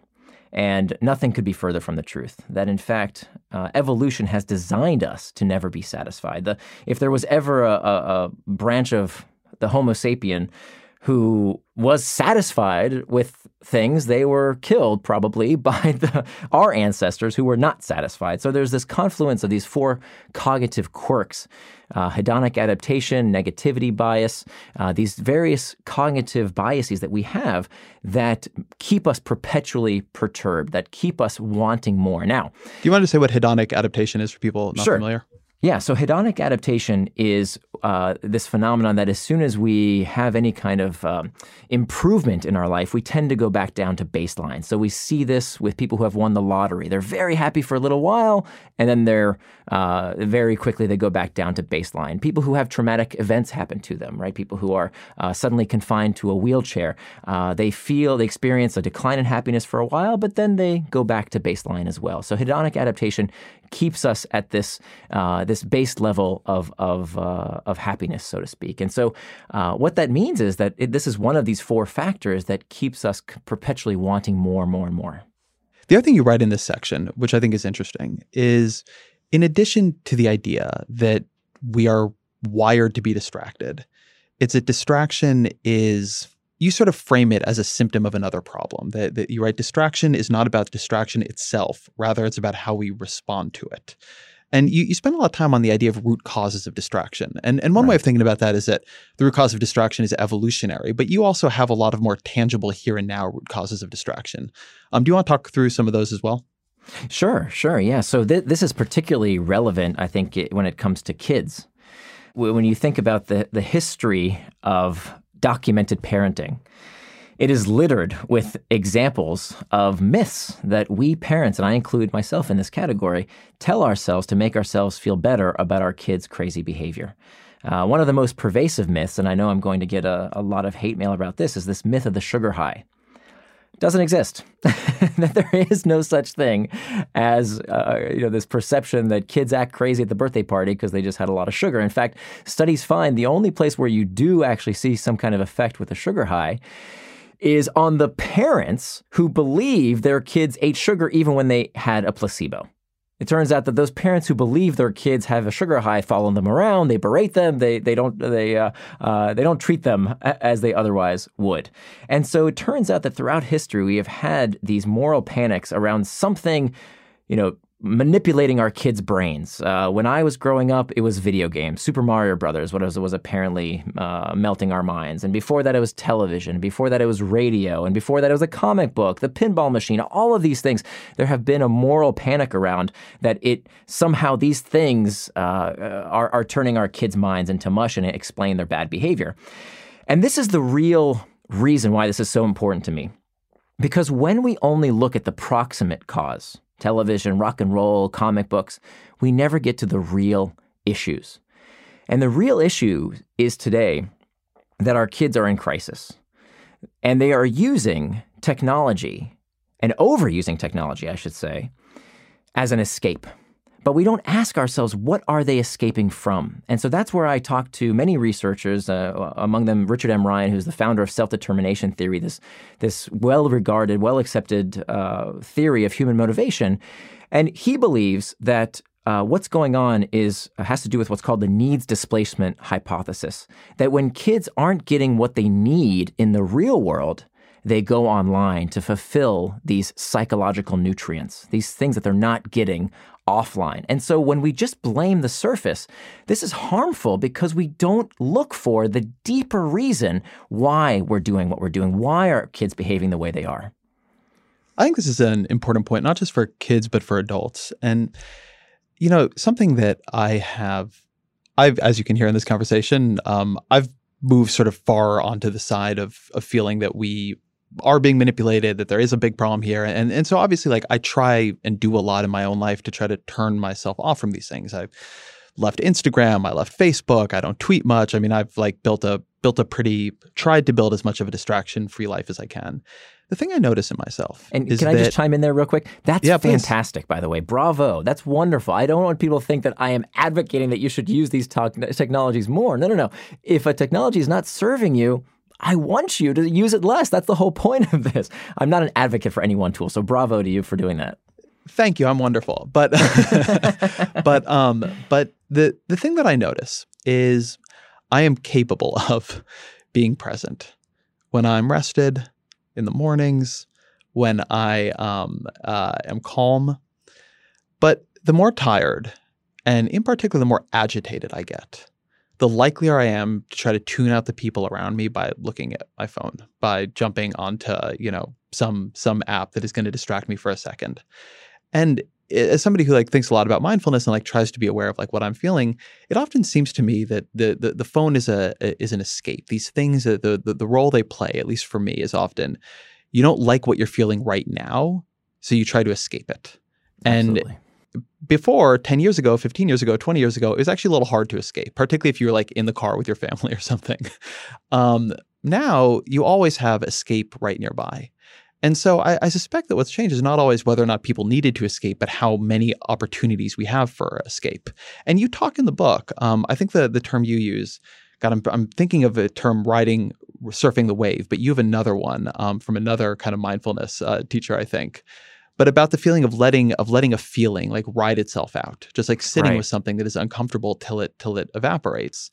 S1: And nothing could be further from the truth that, in fact, uh, evolution has designed us to never be satisfied. The, if there was ever a, a, a branch of the Homo sapien who was satisfied with things, they were killed probably [LAUGHS] by the, our ancestors who were not satisfied. So there's this confluence of these four cognitive quirks uh, hedonic adaptation, negativity bias, uh, these various cognitive biases that we have that keep us perpetually perturbed, that keep us wanting more. Now,
S2: do you want to say what hedonic adaptation is for people not
S1: sure.
S2: familiar?
S1: Yeah, so hedonic adaptation is uh, this phenomenon that as soon as we have any kind of um, improvement in our life, we tend to go back down to baseline. So we see this with people who have won the lottery. They're very happy for a little while, and then they're uh, very quickly they go back down to baseline. People who have traumatic events happen to them, right? People who are uh, suddenly confined to a wheelchair, uh, they feel they experience a decline in happiness for a while, but then they go back to baseline as well. So hedonic adaptation keeps us at this uh, this base level of of uh, of happiness, so to speak. And so, uh, what that means is that it, this is one of these four factors that keeps us perpetually wanting more, more, and more.
S2: The other thing you write in this section, which I think is interesting, is in addition to the idea that we are wired to be distracted, it's a distraction is you sort of frame it as a symptom of another problem. That, that you write distraction is not about distraction itself, rather, it's about how we respond to it. And you, you spend a lot of time on the idea of root causes of distraction. And, and one right. way of thinking about that is that the root cause of distraction is evolutionary, but you also have a lot of more tangible here and now root causes of distraction. Um, do you want to talk through some of those as well?
S1: Sure, sure. Yeah. So th- this is particularly relevant, I think, when it comes to kids. When you think about the, the history of documented parenting, it is littered with examples of myths that we parents, and I include myself in this category, tell ourselves to make ourselves feel better about our kids' crazy behavior. Uh, one of the most pervasive myths, and I know I'm going to get a, a lot of hate mail about this, is this myth of the sugar high doesn't exist. [LAUGHS] that there is no such thing as uh, you know this perception that kids act crazy at the birthday party because they just had a lot of sugar. In fact, studies find the only place where you do actually see some kind of effect with a sugar high is on the parents who believe their kids ate sugar even when they had a placebo. It turns out that those parents who believe their kids have a sugar high follow them around, they berate them, they they don't they uh, uh, they don't treat them as they otherwise would. And so it turns out that throughout history we have had these moral panics around something, you know, manipulating our kids' brains. Uh, when I was growing up, it was video games. Super Mario Brothers was, was apparently uh, melting our minds. And before that, it was television. Before that, it was radio. And before that, it was a comic book, the pinball machine, all of these things. There have been a moral panic around that it somehow these things uh, are, are turning our kids' minds into mush and explain their bad behavior. And this is the real reason why this is so important to me. Because when we only look at the proximate cause, television, rock and roll, comic books, we never get to the real issues. And the real issue is today that our kids are in crisis and they are using technology and overusing technology, I should say, as an escape. But we don't ask ourselves, what are they escaping from? And so that's where I talk to many researchers, uh, among them Richard M. Ryan, who's the founder of self determination theory, this, this well regarded, well accepted uh, theory of human motivation. And he believes that uh, what's going on is uh, has to do with what's called the needs displacement hypothesis. That when kids aren't getting what they need in the real world, they go online to fulfill these psychological nutrients, these things that they're not getting offline. And so when we just blame the surface, this is harmful because we don't look for the deeper reason why we're doing what we're doing, why are kids behaving the way they are.
S2: I think this is an important point, not just for kids, but for adults. And, you know, something that I have, I've, as you can hear in this conversation, um, I've moved sort of far onto the side of, of feeling that we are being manipulated, that there is a big problem here. And and so obviously like I try and do a lot in my own life to try to turn myself off from these things. I've left Instagram, I left Facebook, I don't tweet much. I mean, I've like built a built a pretty tried to build as much of a distraction free life as I can. The thing I notice in myself
S1: and can I
S2: that,
S1: just chime in there real quick? That's
S2: yeah,
S1: fantastic, please. by the way. Bravo. That's wonderful. I don't want people to think that I am advocating that you should use these technologies more. No, no, no. If a technology is not serving you, I want you to use it less. That's the whole [LAUGHS] point of this. I'm not an advocate for any one tool, so bravo to you for doing that.
S2: Thank you. I'm wonderful. But [LAUGHS] but um but the the thing that I notice is I am capable [LAUGHS] of being present when I'm rested in the mornings, when I um, uh, am calm. But the more tired, and in particular, the more agitated I get, the likelier I am to try to tune out the people around me by looking at my phone, by jumping onto, you know, some some app that is going to distract me for a second. And as somebody who like thinks a lot about mindfulness and like tries to be aware of like what I'm feeling, it often seems to me that the the, the phone is a is an escape. These things, the, the the role they play, at least for me, is often you don't like what you're feeling right now, so you try to escape it.
S1: Absolutely.
S2: And before 10 years ago, 15 years ago, 20 years ago, it was actually a little hard to escape, particularly if you were like in the car with your [LAUGHS] family or something. Um, now you always have escape right nearby. And so I, I, suspect that what's changed is not always whether or not people needed to escape, but how many opportunities we have for escape. And you talk in the book, um, I think the, the term you use, God, I'm, I'm thinking of a term riding, surfing the wave, but you have another one um, from another kind of mindfulness uh, teacher, I think. But about the feeling of letting of letting a feeling like ride itself out, just like sitting right. with something that is uncomfortable till it till it evaporates.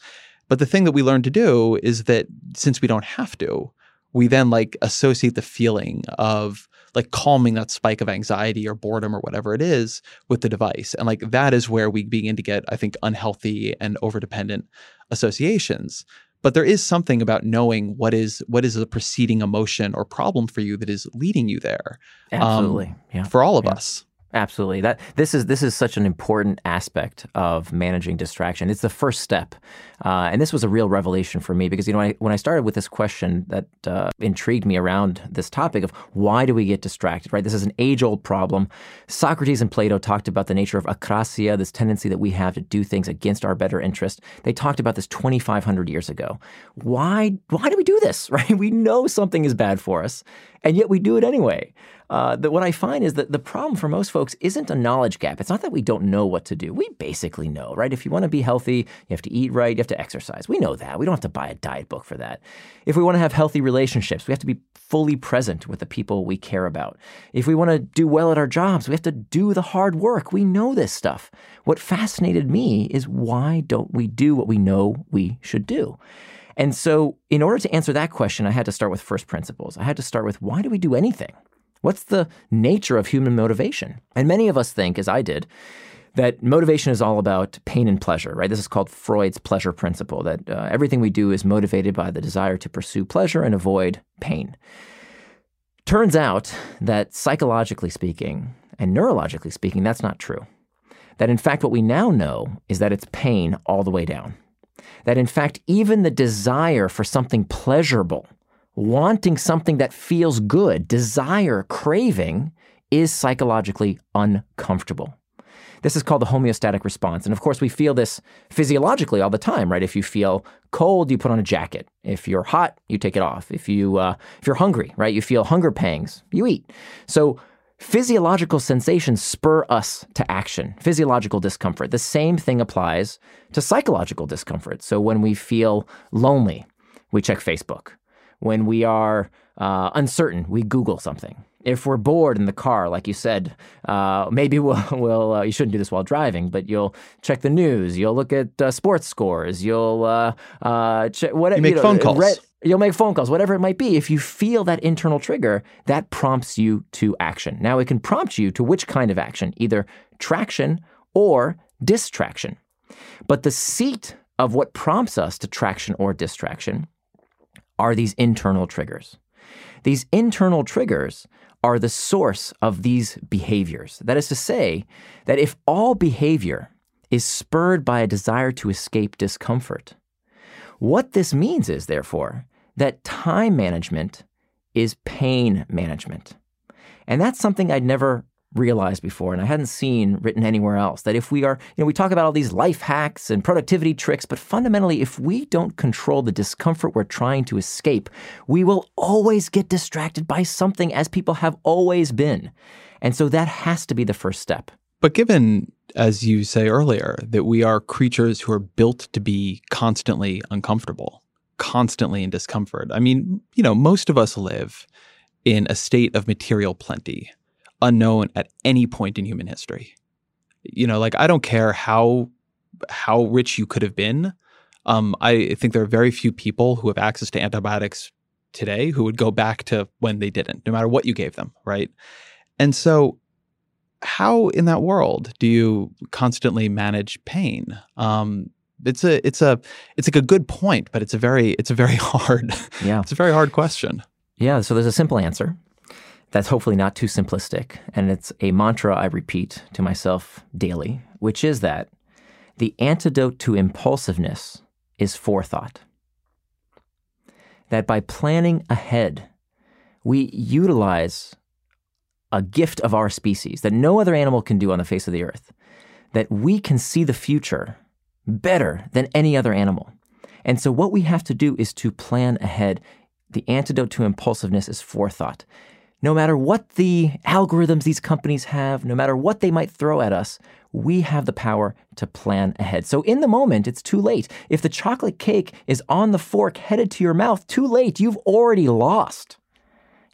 S2: But the thing that we learn to do is that since we don't have to, we then like associate the feeling of like calming that spike of anxiety or boredom or whatever it is with the device. And like that is where we begin to get, I think, unhealthy and overdependent associations. But there is something about knowing what is what is the preceding emotion or problem for you that is leading you there.
S1: Absolutely. Um,
S2: yeah. For all of
S1: yeah.
S2: us.
S1: Absolutely. That this is this is such an important aspect of managing distraction. It's the first step, uh, and this was a real revelation for me because you know I, when I started with this question that uh, intrigued me around this topic of why do we get distracted? Right. This is an age-old problem. Socrates and Plato talked about the nature of akrasia, this tendency that we have to do things against our better interest. They talked about this 2,500 years ago. Why? Why do we do this? [LAUGHS] Right. We know something is bad for us, and yet we do it anyway uh, that what I find is that the problem for most folks isn't a knowledge gap. It's not that we don't know what to do. We basically know, right? If you want to be healthy, you have to eat right, you have to exercise. We know that. We don't have to buy a diet book for that. If we want to have healthy relationships, we have to be fully present with the people we care about. If we want to do well at our jobs, we have to do the hard work. We know this stuff. What fascinated me is why don't we do what we know we should do? And so, in order to answer that question, I had to start with first principles. I had to start with why do we do anything? What's the nature of human motivation? And many of us think, as I did, that motivation is all about pain and pleasure, right? This is called Freud's pleasure principle, that uh, everything we do is motivated by the desire to pursue pleasure and avoid pain. Turns out that psychologically speaking and neurologically speaking, that's not true. That in fact, what we now know is that it's pain all the way down. That in fact, even the desire for something pleasurable wanting something that feels good, desire, craving, is psychologically uncomfortable. This is called the homeostatic response. And of course, we feel this physiologically all the time, right? If you feel cold, you put on a jacket. If you're hot, you take it off. If you uh, if you're hungry, right, you feel hunger pangs, you eat. So physiological sensations spur us to action, physiological discomfort. The same thing applies to psychological discomfort. So when we feel lonely, we check Facebook. When we are uh, uncertain, we Google something. If we're bored in the car, like you said, uh, maybe [LAUGHS] we'll, we'll uh, you shouldn't do this while driving, but you'll check the news, you'll look at uh, sports scores, you'll uh, uh, check whatever.
S2: You make
S1: you know,
S2: phone calls. Read,
S1: you'll make phone calls, whatever it might be. If you feel that internal trigger, that prompts you to action. Now, it can prompt you to which kind of action, either traction or distraction. But the seat of what prompts us to traction or distraction are these internal triggers. These internal triggers are the source of these behaviors. That is to say, that if all behavior is spurred by a desire to escape discomfort, what this means is, therefore, that time management is pain management. And that's something I'd never realized before and I hadn't seen written anywhere else that if we are, you know, we talk about all these life hacks and productivity tricks, but fundamentally, if we don't control the discomfort we're trying to escape, we will always get distracted by something as people have always been. And so that has to be the first step.
S2: But given, as you say earlier, that we are creatures who are built to be constantly uncomfortable, constantly in discomfort, I mean, you know, most of us live in a state of material plenty unknown at any point in human history. You know, like I don't care how how rich you could have been. Um, I think there are very few people who have access to antibiotics today who would go back to when they didn't, no matter what you gave them, right? And so, how in that world do you constantly manage pain? Um, it's a it's a it's like a good point, but it's a very it's a very [LAUGHS] hard
S1: yeah
S2: it's a very hard question.
S1: Yeah. So there's a simple answer that's hopefully not too simplistic, and it's a mantra I repeat to myself daily, which is that the antidote to impulsiveness is forethought. That by planning ahead, we utilize a gift of our species that no other animal can do on the face of the earth, that we can see the future better than any other animal. And so, what we have to do is to plan ahead. The antidote to impulsiveness is forethought. No matter what the algorithms these companies have, no matter what they might throw at us, we have the power to plan ahead. So, in the moment, it's too late. If the chocolate cake is on the fork headed to your mouth, too late. You've already lost.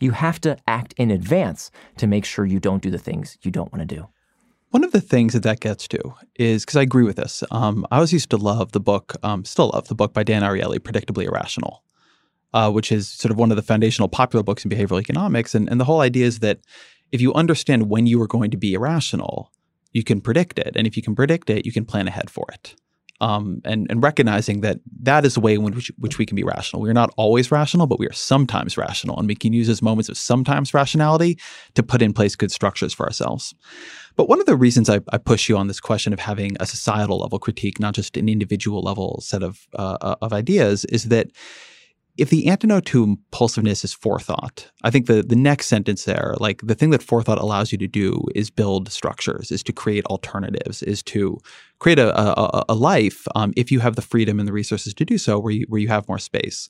S1: You have to act in advance to make sure you don't do the things you don't want to do.
S2: One of the things that that gets to is because I agree with this. Um, I always used to love the book, um, still love the book by Dan Ariely, Predictably Irrational, uh, which is sort of one of the foundational popular books in behavioral economics. And, and the whole idea is that if you understand when you are going to be irrational, you can predict it. And if you can predict it, you can plan ahead for it um, and, and recognizing that that is the way in which, which we can be rational. We are not always rational, but we are sometimes rational, and we can use those moments of sometimes rationality to put in place good structures for ourselves. But one of the reasons I, I push you on this question of having a societal level critique, not just an individual level set of uh, of ideas, is that if the antidote to impulsiveness is forethought, I think the the next sentence there, like the thing that forethought allows you to do is build structures, is to create alternatives, is to create a, a, a life um, if you have the freedom and the resources to do so, where you where you have more space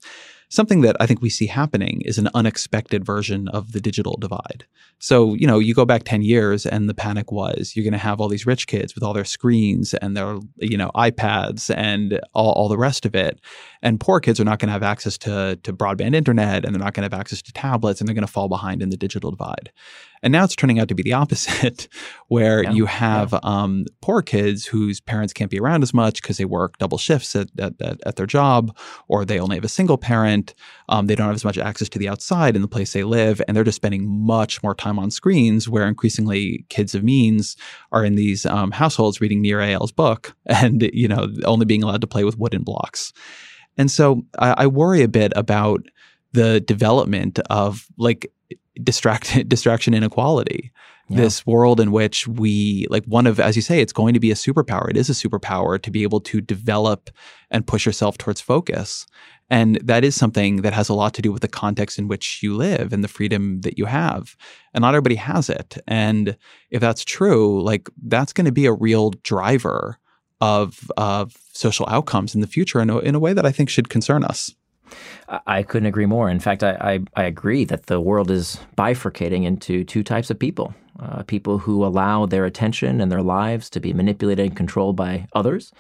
S2: something that I think we see happening is an unexpected version of the digital divide. So, you know, you go back 10 years and the panic was you're going to have all these rich kids with all their screens and their, you know, iPads and all, all the rest of it. And poor kids are not going to have access to, to broadband internet and they're not going to have access to tablets and they're going to fall behind in the digital divide. And now it's turning out to be the opposite, [LAUGHS] where yeah, you have yeah. um, poor kids whose parents can't be around as much because they work double shifts at, at, at, their job, or they only have a single parent. Um, they don't have as much access to the outside in the place they live, and they're just spending much more time on screens. Where increasingly kids of means are in these um, households reading Nir Eyal's book, [LAUGHS] and you know only being allowed to play with wooden blocks. And so I, I worry a bit about the development of like distract [LAUGHS] distraction inequality. Yeah. This world in which we like one of as you say, it's going to be a superpower. It is a superpower to be able to develop and push yourself towards focus. And that is something that has a lot to do with the context in which you live and the freedom that you have. And not everybody has it. And if that's true, like that's going to be a real driver of of social outcomes in the future in a, in a way that I think should concern us.
S1: I couldn't agree more. In fact, I, I, I, agree that the world is bifurcating into two types of people uh, people who allow their attention and their lives to be manipulated and controlled by others,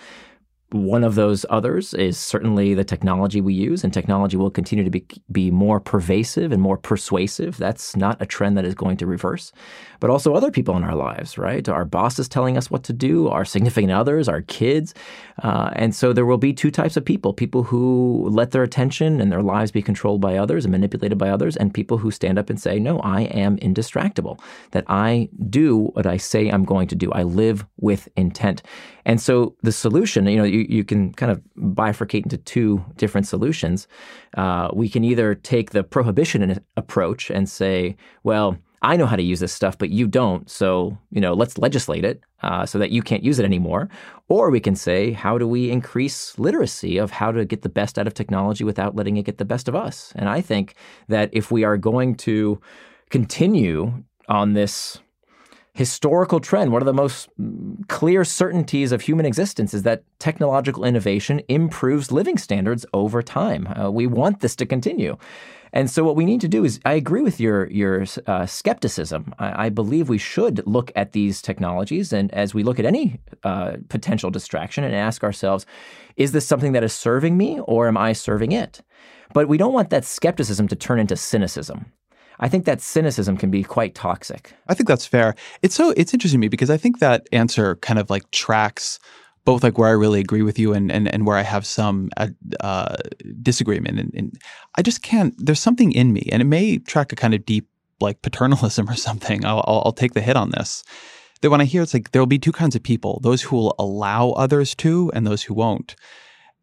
S1: one of those others is certainly the technology we use, and technology will continue to be, be more pervasive and more persuasive. That's not a trend that is going to reverse. But also other people in our lives, right? Our bosses telling us what to do, our significant others, our kids. Uh, and so there will be two types of people people who let their attention and their lives be controlled by others and manipulated by others, and people who stand up and say, No, I am indistractable, that I do what I say I'm going to do. I live with intent. And so the solution, you know, you, you can kind of bifurcate into two different solutions. Uh, we can either take the prohibition approach and say, well, I know how to use this stuff, but you don't. So, you know, let's legislate it uh, so that you can't use it anymore. Or we can say, how do we increase literacy of how to get the best out of technology without letting it get the best of us? And I think that if we are going to continue on this historical trend, one of the most clear certainties of human existence is that technological innovation improves living standards over time. Uh, we want this to continue. And so, what we need to do is, I agree with your your uh, skepticism. I, I, believe we should look at these technologies, and as we look at any uh, potential distraction, and ask ourselves, is this something that is serving me, or am I serving it? But we don't want that skepticism to turn into cynicism. I think that cynicism can be quite toxic.
S2: I think that's fair. It's so it's interesting to me because I think that answer kind of like tracks both like where I really agree with you and and, and where I have some uh, uh, disagreement. And, and I just can't. There's something in me, and it may track a kind of deep like paternalism [LAUGHS] or something. I'll, I'll, I'll take the hit on this. That when I hear it's like there will be two kinds of people: those who will allow others to, and those who won't.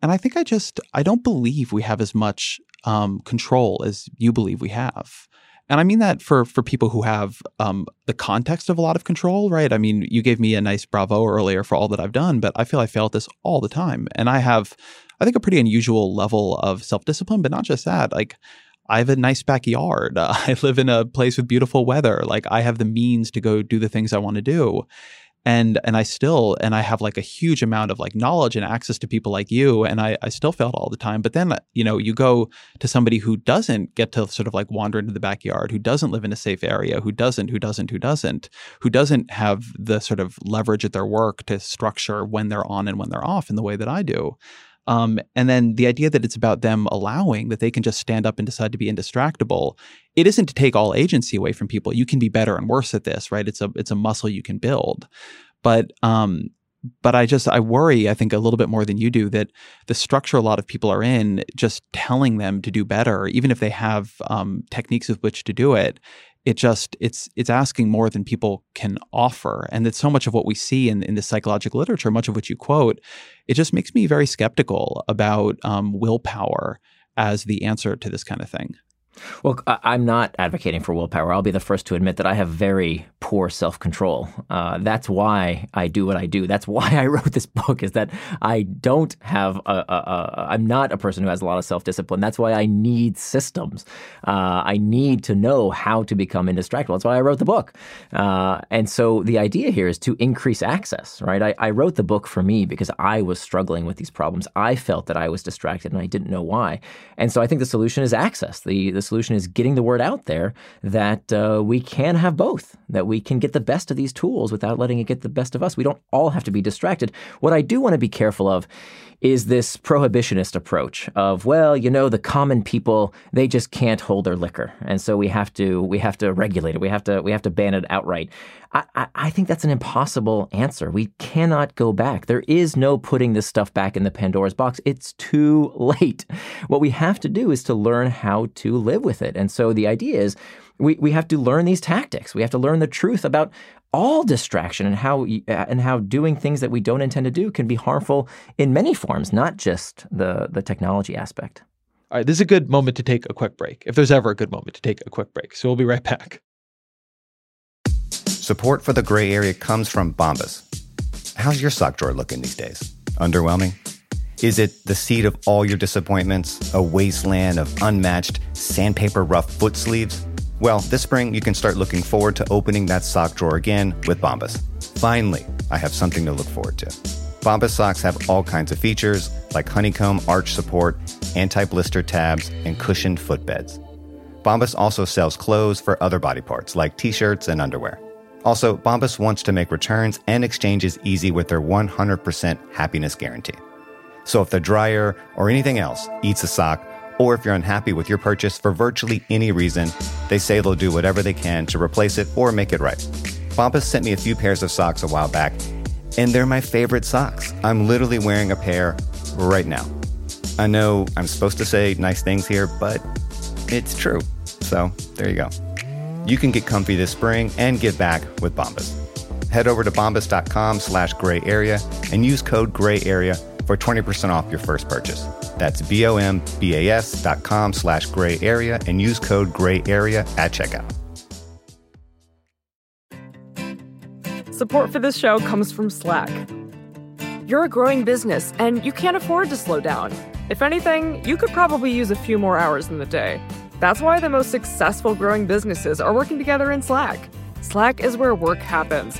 S2: And I think I just I don't believe we have as much um, control as you believe we have. And I mean that for for people who have um, the context of a lot of control, right? I mean, you gave me a nice bravo earlier for all that I've done, but I feel I fail at this all the time, and I have, I think, a pretty unusual level of self discipline. But not just that, like. I have a nice backyard. Uh, [LAUGHS] I live in a place with beautiful weather. Like I have the means to go do the things I want to do and and I still and I have like a huge amount of like knowledge and access to people like you and I I still failed all the time. But then you know you go to somebody who doesn't get to sort of like wander into the backyard who doesn't live in a safe area who doesn't who doesn't who doesn't who doesn't have the sort of leverage at their work to structure when they're on and when they're off in the way that I do um, and then the idea that it's about them allowing that they can just stand up and decide to be indistractable. It isn't to take all agency away from people. You can be better and worse at this, right? It's a it's a muscle you can build. But um, but I just I worry I think a little bit more than you do that the structure a lot of people are in just telling them to do better even if they have um, techniques with which to do it it just it's it's asking more than people can offer. And that so much of what we see in, in the psychological literature much of what you quote it just makes me very skeptical about um, willpower as the answer to this kind of thing
S1: well, I'm not advocating for willpower. I'll be the first to admit that I have very poor self control. Uh, that's why I do what I do. That's why [LAUGHS] I wrote this book. Is that I don't have a, a, a I'm not a person who has a lot of self discipline. That's why I need systems. Uh, I need to know how to become indistractable. That's why I wrote the book. Uh, and so the idea here is to increase access. Right? I, I wrote the book for me because I was struggling with these problems. I felt that I was distracted and I didn't know why. And so I think the solution is access. The the solution is getting the word out there that uh, we can have both, that we can get the best of these tools without letting it get the best of us. We don't all have to be distracted. What I do want to be careful of is this prohibitionist approach of well you know the common people they just can't hold their liquor. And so we have to we have to regulate it. We have to we have to ban it outright. I, I, I think that's an impossible answer. We cannot go back. There is no putting this stuff back in the pandora's box. It's too [LAUGHS] late. What we have to do is to learn how to live with it. And so the idea is we, we have to learn these tactics. We have to learn the truth about all distraction and how uh, and how doing things that we don't intend to do can be harmful in many forms, not just the the technology aspect.
S2: All right, this is a good moment to take a quick break. If there's ever a good moment to take a quick break. So we'll be right back.
S3: Support for the gray area comes from Bombas. How's your sock drawer looking these days? Underwhelming? Is it the seat of all your disappointments, a wasteland of unmatched sandpaper rough foot sleeves? Well, this spring you can start looking forward to opening that sock drawer again with Bombas. Finally, I have something to look forward to. Bombas socks have all kinds of features like honeycomb arch support, anti blister tabs, and cushioned footbeds. Bombas also sells clothes for other body parts like t shirts and underwear. Also, Bombas wants to make returns and exchanges easy with their 100% happiness guarantee. So if the dryer or anything else eats a sock, or if you're unhappy with your purchase for virtually any reason, they say they'll do whatever they can to replace it or make it right. Bombas sent me a few pairs of socks a while back, and they're my favorite socks. I'm literally wearing a pair right now. I know I'm supposed to say nice things here, but it's true. So there you go. You can get comfy this spring and give back with Bombas. Head over to bombas.com slash gray area and use code gray area for 20% off your first purchase. That's B-O-M-B-A-S dot com slash gray area and use code gray area at checkout.
S4: Support for this show comes from Slack. You're a growing business and you can't afford to slow down. If anything, you could probably use a few more hours in the day. That's why the most successful growing businesses are working together in Slack. Slack is where work happens,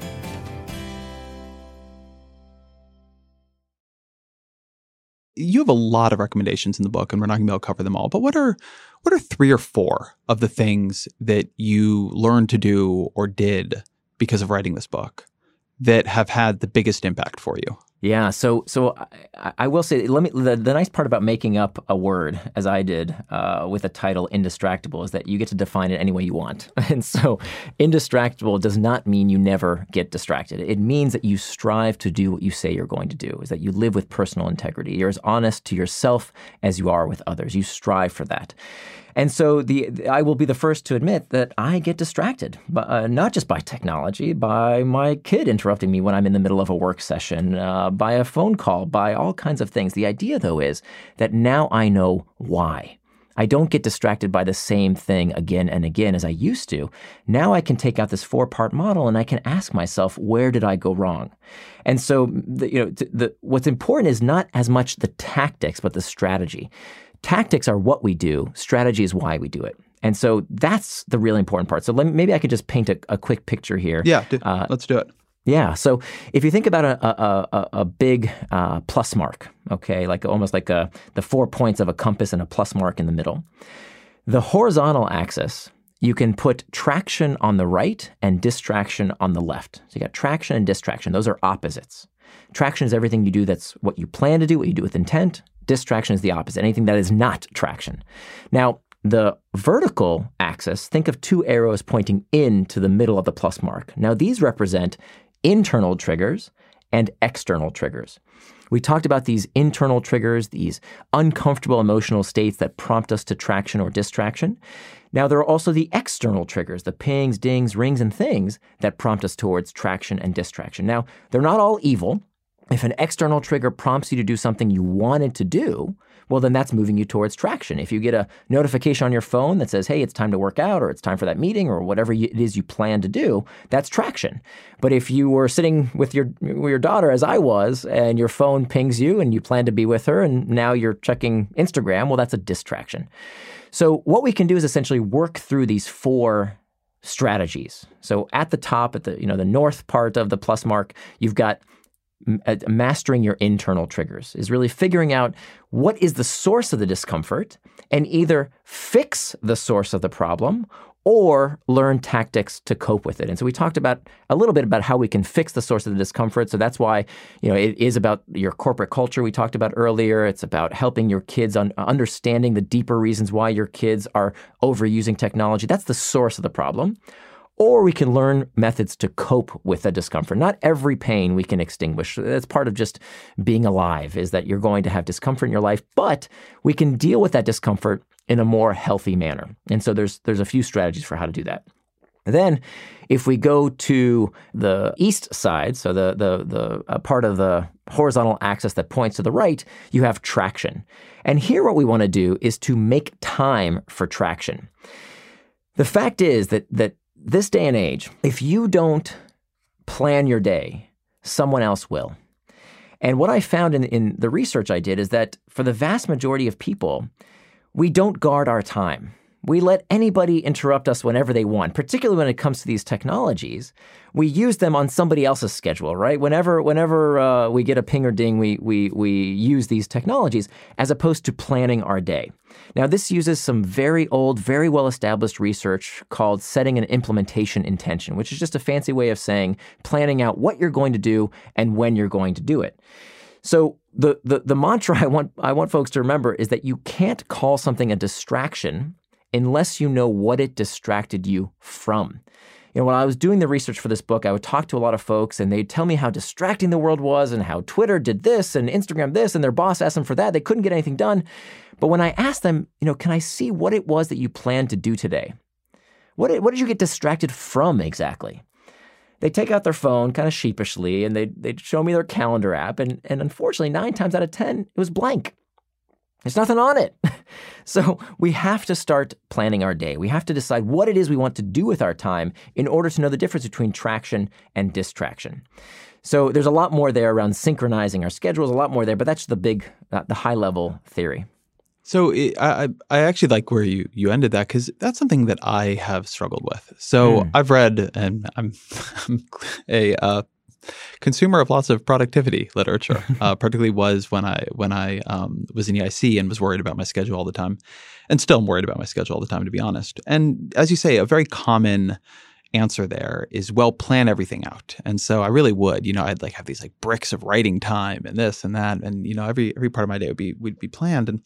S2: You have a lot of recommendations in the book, and we're not going to be able to cover them all. But what are what are three or four of the things that you learned to do or did because of writing this book that have had the biggest impact for you?
S1: Yeah, so so I, I, will say, let me. The, the, nice part about making up a word, as I did uh, with a title "indistractable," is that you get to define it any way you want. [LAUGHS] And so, indistractable does not mean you never get distracted. It means that you strive to do what you say you're going to do. Is that you live with personal integrity. You're as honest to yourself as you are with others. You strive for that. And so the I will be the first to admit that I get distracted, uh, not just by technology, by my kid interrupting me when I'm in the middle of a work session, uh, by a phone call, by all kinds of things. The idea, though, is that now I know why. I don't get distracted by the same thing again and again as I used to. Now I can take out this four part model and I can ask myself, where did I go wrong? And so, the, you know, the, what's important is not as much the tactics, but the strategy. Tactics are what we do, strategy is why we do it. And so that's the really important part. So me, maybe I could just paint a, a quick picture here.
S2: Yeah, uh, let's do it.
S1: Yeah. So if you think about a, a, a, a big uh, plus mark, okay, like almost like a, the four points of a compass and a plus mark in the middle, the horizontal axis, you can put traction on the right and distraction on the left. So you got traction and distraction. Those are opposites. Traction is everything you do that's what you plan to do, what you do with intent. Distraction is the opposite, anything that is not traction. Now, the vertical axis, think of two arrows pointing in to the middle of the plus mark. Now, these represent internal triggers and external triggers. We talked about these internal triggers, these uncomfortable emotional states that prompt us to traction or distraction. Now, there are also the external triggers, the pings, dings, rings, and things that prompt us towards traction and distraction. Now, they're not all evil. If an external trigger prompts you to do something you wanted to do, well, then that's moving you towards traction. If you get a notification on your phone that says, hey, it's time to work out or it's time for that meeting or whatever it is you plan to do, that's traction. But if you were sitting with your, your daughter, as I was, and your phone pings you and you plan to be with her and now you're checking Instagram, well, that's a distraction. So, what we can do is essentially work through these four strategies. So, at the top, at the you know the north part of the plus mark, you've got Uh, mastering your internal triggers is really figuring out what is the source of the discomfort and either fix the source of the problem or learn tactics to cope with it. And so we talked about a little bit about how we can fix the source of the discomfort. So that's why, you know, it is about your corporate culture we talked about earlier. It's about helping your kids on understanding the deeper reasons why your kids are overusing technology. That's the source of the problem or we can learn methods to cope with the discomfort. Not every pain we can extinguish. That's part of just being alive is that you're going to have discomfort in your life, but we can deal with that discomfort in a more healthy manner. And so there's there's a few strategies for how to do that. Then, if we go to the east side, so the the the uh, part of the horizontal axis that points to the right, you have traction. And here, what we want to do is to make time for traction. The fact is that that this day and age, if you don't plan your day, someone else will. And what I found in, in the research I did is that for the vast majority of people, we don't guard our time. We let anybody interrupt us whenever they want, particularly when it comes to these technologies. We use them on somebody else's schedule, right? Whenever, whenever uh, we get a ping or ding, we, we, we use these technologies as opposed to planning our day. Now, this uses some very old, very well established research called setting an implementation intention, which is just a fancy way of saying planning out what you're going to do and when you're going to do it. So the, the, the mantra [LAUGHS] I want, I want folks to remember is that you can't call something a distraction unless you know what it distracted you from. You know, when I was doing the research for this book, I would talk to a lot of folks and they'd tell me how distracting the world was and how Twitter did this and Instagram this and their boss asked them for that. They couldn't get anything done. But when I asked them, you know, can I see what it was that you planned to do today? What did, what did you get distracted from exactly? They take out their phone kind of sheepishly and they'd, they'd show me their calendar app. And, and unfortunately, nine times out of 10, it was blank. There's nothing on it. [LAUGHS] so we have to start planning our day. We have to decide what it is we want to do with our time in order to know the difference between traction and distraction. So there's a lot more there around synchronizing our schedules, a lot more there, but that's the big, uh, the high level theory.
S2: So it, I I actually like where you you ended that because that's something that I have struggled with. So mm. I've read and I'm, [LAUGHS] I'm a uh, consumer of lots of productivity literature. [LAUGHS] uh, particularly was when I when I um, was in EIC and was worried about my schedule all the time, and still am worried about my schedule all the time, to be honest. And as you say, a very common answer there is well plan everything out. And so I really would, you know, I'd like have these like bricks of writing time and this and that and you know every every part of my day would be would be planned and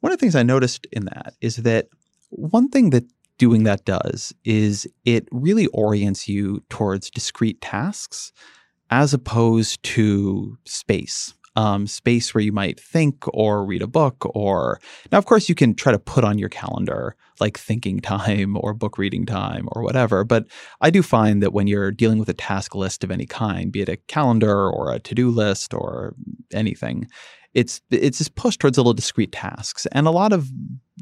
S2: one of the things I noticed in that is that one thing that doing that does is it really orients you towards discrete tasks as opposed to space um, space where you might think or read a book or now of course you can try to put on your calendar like thinking time or book reading time or whatever but i do find that when you're dealing with a task list of any kind be it a calendar or a to-do list or anything it's it's just pushed towards little discrete tasks and a lot of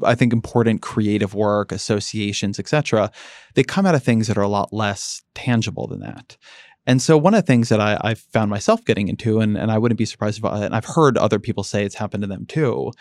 S2: i think important creative work associations etc they come out of things that are a lot less tangible than that and so one of the things that I, I found myself getting into, and, and I wouldn't be surprised if I, and I've heard other people say it's happened to them too,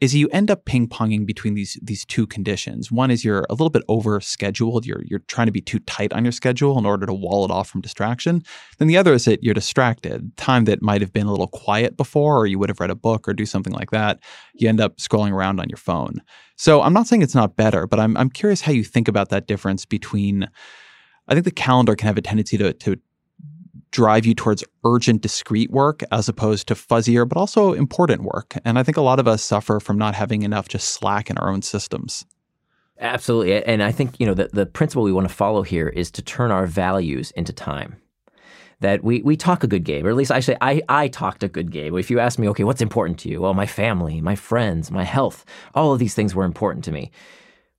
S2: is you end up ping ponging between these these two conditions. One is you're a little bit over scheduled. You're you're trying to be too tight on your schedule in order to wall it off from distraction. Then the other is that you're distracted. Time that might have been a little quiet before, or you would have read a book or do something like that. You end up scrolling around on your phone. So I'm not saying it's not better, but I'm I'm curious how you think about that difference between I think the calendar can have a tendency to, to drive you towards urgent, discrete work as opposed to fuzzier, but also important work. And I think a lot of us suffer from not having enough just slack in our own systems.
S1: Absolutely. And I think, you know, the, the principle we want to follow here is to turn our values into time. That we, we talk a good game, or at least I say I, I talked a good game. If you ask me, okay, what's important to you? Well, my family, my friends, my health, all of these things were important to me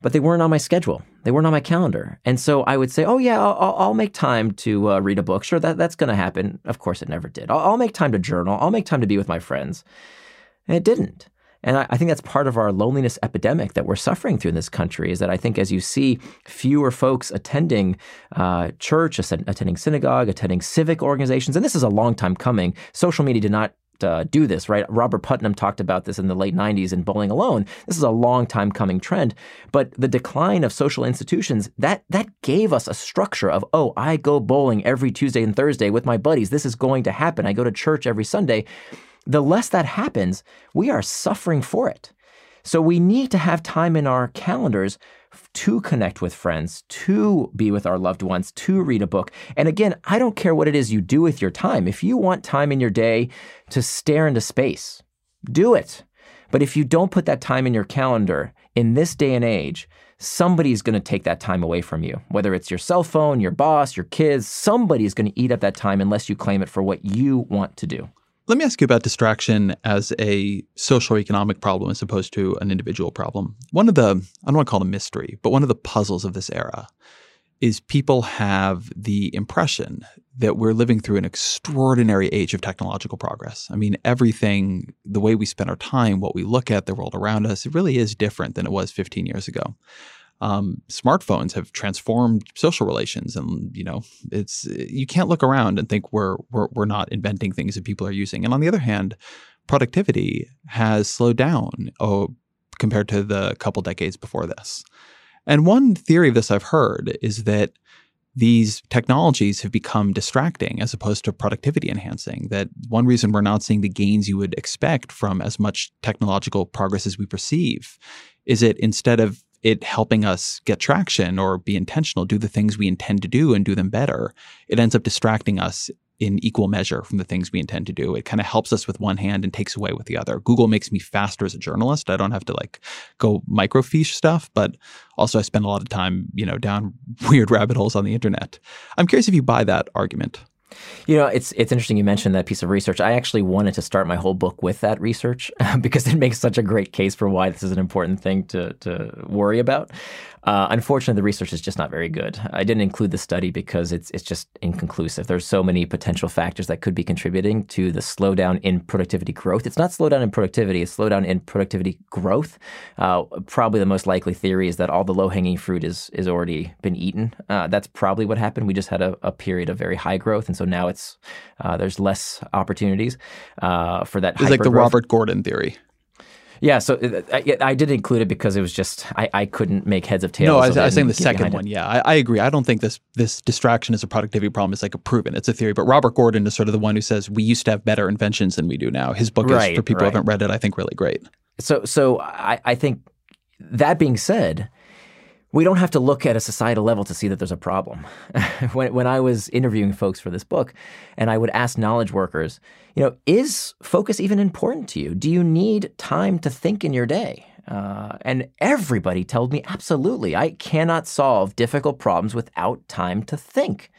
S1: but they weren't on my schedule. They weren't on my calendar. And so I would say, oh, yeah, I'll, I'll make time to uh, read a book. Sure, that, that's going to happen. Of course, it never did. I'll, I'll, make time to journal. I'll make time to be with my friends. And it didn't. And I, I, think that's part of our loneliness epidemic that we're suffering through in this country is that I think as you see fewer folks attending uh, church, attending synagogue, attending civic organizations, and this is a long time coming, social media did not uh, do this, right? Robert Putnam talked about this in the late 90s in Bowling Alone. This is a long time coming trend, but the decline of social institutions that that gave us a structure of oh, I go bowling every Tuesday and Thursday with my buddies. This is going to happen. I go to church every Sunday. The less that happens, we are suffering for it. So we need to have time in our calendars to connect with friends, to be with our loved ones, to read a book. And again, I don't care what it is you do with your time. If you want time in your day to stare into space, do it. But if you don't put that time in your calendar in this day and age, somebody's going to take that time away from you. Whether it's your cell phone, your boss, your kids, somebody's going to eat up that time unless you claim it for what you want to do.
S2: Let me ask you about distraction as a social economic problem as opposed to an individual problem. One of the, I don't want to call it a mystery, but one of the puzzles of this era is people have the impression that we're living through an extraordinary age of technological progress. I mean, everything, the way we spend our time, what we look at, the world around us, it really is different than it was 15 years ago um, smartphones have transformed social relations, and you know, it's you can't look around and think we're, we're we're not inventing things that people are using. And on the other hand, productivity has slowed down oh, compared to the couple decades before this. And one theory of this I've heard is that these technologies have become distracting as opposed to productivity enhancing. That one reason we're not seeing the gains you would expect from as much technological progress as we perceive is that instead of it helping us get traction or be intentional, do the things we intend to do and do them better, it ends up distracting us in equal measure from the things we intend to do. It kind of helps us with one hand and takes away with the other. Google makes me faster as a journalist. I don't have to like go microfiche stuff, but also I spend a lot of time, you know, down [LAUGHS] weird rabbit holes on the internet. I'm curious if you buy that argument.
S1: You know, it's it's interesting you mentioned that piece of research. I actually wanted to start my whole book with that research [LAUGHS] because it makes such a great case for why this is an important thing to to worry about. Uh, unfortunately, the research is just not very good. I didn't include the study because it's it's just inconclusive. There's so many potential factors that could be contributing to the slowdown in productivity growth. It's not slowdown in productivity; it's slowdown in productivity growth. Uh, probably the most likely theory is that all the low hanging fruit is is already been eaten. Uh, that's probably what happened. We just had a, a, period of very high growth, and so now it's uh, there's less opportunities uh, for that.
S2: It's like the Robert Gordon theory.
S1: Yeah, so uh, I, I, did include it because it was just I, I couldn't make heads of tails.
S2: No, I was, I was saying the second one. It. Yeah, I, I, agree. I don't think this this distraction is a productivity problem. It's like a proven. It's a theory. But Robert Gordon is sort of the one who says we used to have better inventions than we do now. His book right, is for people right. who haven't read it. I think really great.
S1: So so I, I think that being said, we don't have to look at a societal level to see that there's a problem. [LAUGHS] when, when I was interviewing folks for this book, and I would ask knowledge workers, you know, is focus even important to you? Do you need time to think in your day? Uh, and everybody told me, absolutely. I cannot solve difficult problems without time to think.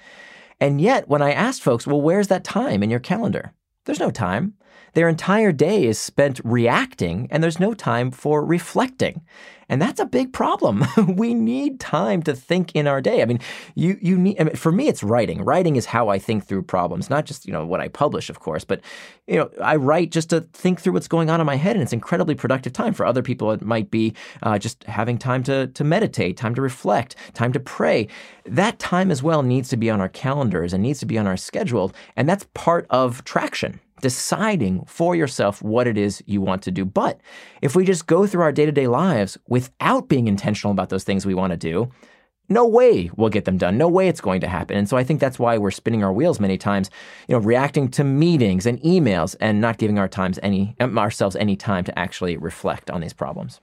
S1: And yet, when I asked folks, well, where's that time in your calendar? There's no time. Their entire day is spent reacting, and there's no time for reflecting. And that's a big problem. [LAUGHS] we need time to think in our day. I mean, you you need I mean, for me it's writing. Writing is how I think through problems, not just, you know, what I publish, of course, but you know, I write just to think through what's going on in my head and it's incredibly productive time. For other people it might be uh, just having time to to meditate, time to reflect, time to pray. That time as well needs to be on our calendars and needs to be on our schedule, and that's part of traction deciding for yourself what it is you want to do. But if we just go through our day to day lives without being intentional about those things we want to do, no way we'll get them done. No way it's going to happen. And so I think that's why we're spinning our wheels many times, you know, reacting to meetings and emails and not giving our times any ourselves any time to actually reflect on these problems.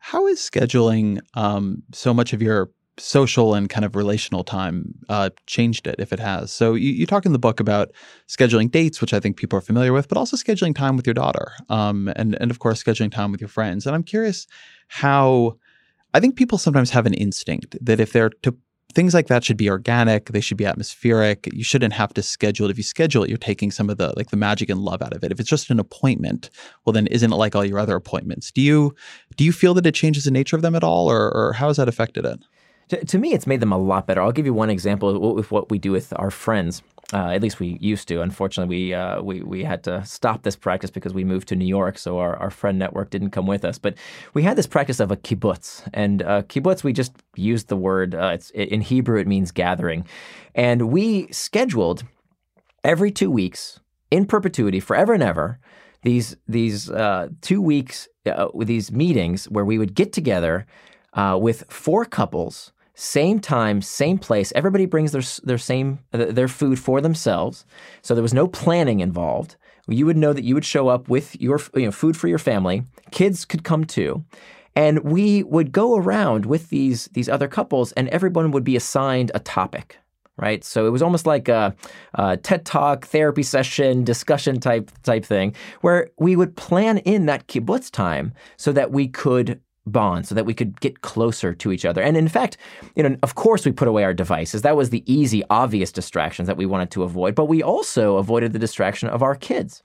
S2: How is scheduling um, so much of your social and kind of relational time uh, changed it if it has. So you, you, talk in the book about scheduling dates, which I think people are familiar with, but also scheduling time with your daughter, um, and and of course scheduling time with your friends. And I'm curious how I think people sometimes have an instinct that if they're to things like that should be organic, they should be atmospheric. You shouldn't have to schedule it. If you schedule it, you're taking some of the like the magic and love out of it. If it's just an appointment, well then isn't it like all your other appointments? Do you do you feel that it changes the nature of them at all, or, or how has that affected it?
S1: To, to me, it's made them a lot better. I'll give you one example with what we do with our friends. Uh, at least we used to. Unfortunately, we, uh, we we had to stop this practice because we moved to New York, so our, our friend network didn't come with us. But we had this practice of a kibbutz, and uh, kibbutz we just used the word. Uh, it's in Hebrew it means gathering, and we scheduled every two weeks in perpetuity, forever and ever, these these uh, two weeks uh, these meetings where we would get together with four couples same time, same place. Everybody brings their their same uh, their food for themselves, so there was no planning involved. You would know that you would show up with your you know, food for your family. Kids could come too, and we would go around with these these other couples, and everyone would be assigned a topic. Right, so it was almost like a, a TED Talk, therapy session, discussion type type thing, where we would plan in that kibbutz time so that we could bond so that we could get closer to each other. And in fact, you know, of course we put away our devices. That was the easy, obvious distractions that we wanted to avoid, but we also avoided the distraction of our kids.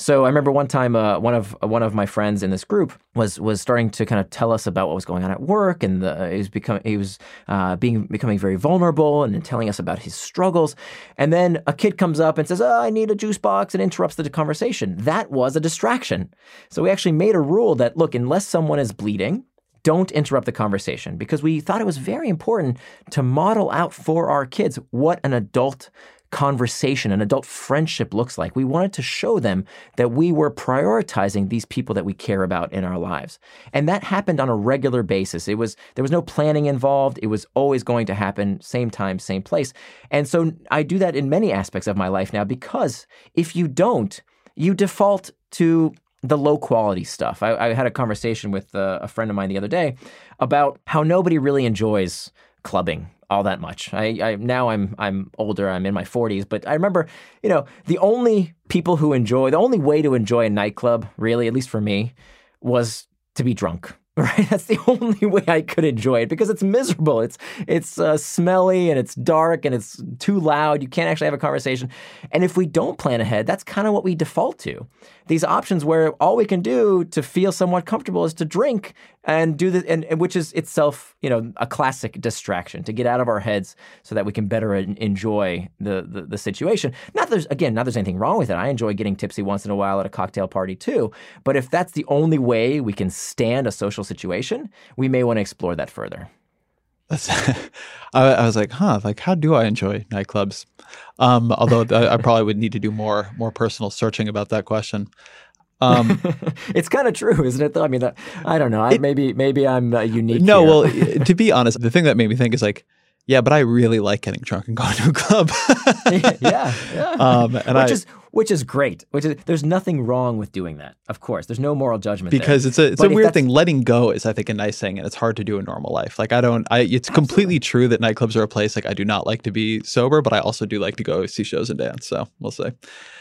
S1: So I remember one time, uh, one of uh, one of my friends in this group was was starting to kind of tell us about what was going on at work, and the, he was becoming he was uh, being becoming very vulnerable and telling us about his struggles. And then a kid comes up and says, oh, "I need a juice box," and interrupts the conversation. That was a distraction. So we actually made a rule that look, unless someone is bleeding, don't interrupt the conversation because we thought it was very important to model out for our kids what an adult conversation, an adult friendship looks like. We wanted to show them that we were prioritizing these people that we care about in our lives. And that happened on a regular basis. It was there was no planning involved. It was always going to happen same time, same place. And so I do that in many aspects of my life now because if you don't, you default to the low quality stuff. I, I had a conversation with uh, a friend of mine the other day about how nobody really enjoys clubbing all that much. I, I, now I'm I'm older. I'm in my 40s, but I remember, you know, the only people who enjoy the only way to enjoy a nightclub, really, at least for me, was to be drunk. [LAUGHS] right? That's the only way I could enjoy it because it's miserable. It's it's uh, smelly and it's dark and it's too loud. You can't actually have a conversation. And if we don't plan ahead, that's kind of what we default to. These options where all we can do to feel somewhat comfortable is to drink and do the and, and which is itself, you know, a classic distraction to get out of our heads so that we can better enjoy the, the the situation. Not there's again, not there's anything wrong with it. I enjoy getting tipsy once in a while at a cocktail party too. But if that's the only way we can stand a social situation, we may want to explore that further.
S2: That's, [LAUGHS] I, I, was like, huh, like how do I enjoy nightclubs? Um, although I, I, probably would need to do more more personal searching about that question. Um, [LAUGHS]
S1: it's kind of true, isn't it? Though I mean, I don't know. I, it, maybe maybe I'm uh, unique.
S2: No, here. well, [LAUGHS] to be honest, the thing that made me think is like Yeah, but I really like getting drunk and going to a club. [LAUGHS]
S1: yeah, yeah. [LAUGHS]
S2: Um, and
S1: which
S2: I,
S1: is which is great. Which is there's nothing wrong with doing that. Of course, there's no moral judgment there.
S2: because it's a it's
S1: But
S2: a weird thing. Letting go is, I think, a nice thing, and it's hard to do in normal life. Like I don't, I it's completely true that nightclubs are a place like I do not like to be sober, but I also do like to go see shows and dance. So we'll see.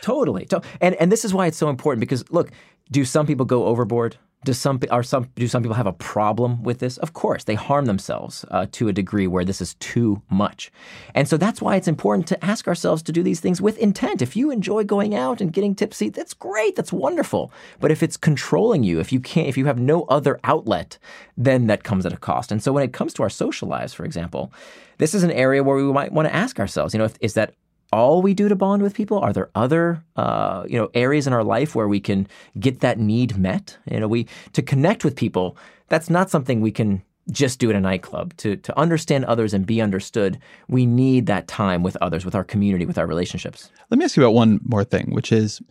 S1: Totally. To- And and this is why it's so important because look, do some people go overboard? Do some are some do some people have a problem with this? Of course, they harm themselves uh, to a degree where this is too much, and so that's why it's important to ask ourselves to do these things with intent. If you enjoy going out and getting tipsy, that's great, that's wonderful. But if it's controlling you, if you can't, if you have no other outlet, then that comes at a cost. And so when it comes to our social lives, for example, this is an area where we might want to ask ourselves, you know, if, is that all we do to bond with people? Are there other uh, you know areas in our life where we can get that need met? You know, we to connect with people. That's not something we can just do at a nightclub. To to understand others and be understood, we need that time with others, with our community, with our relationships.
S2: Let me ask you about one more thing, which is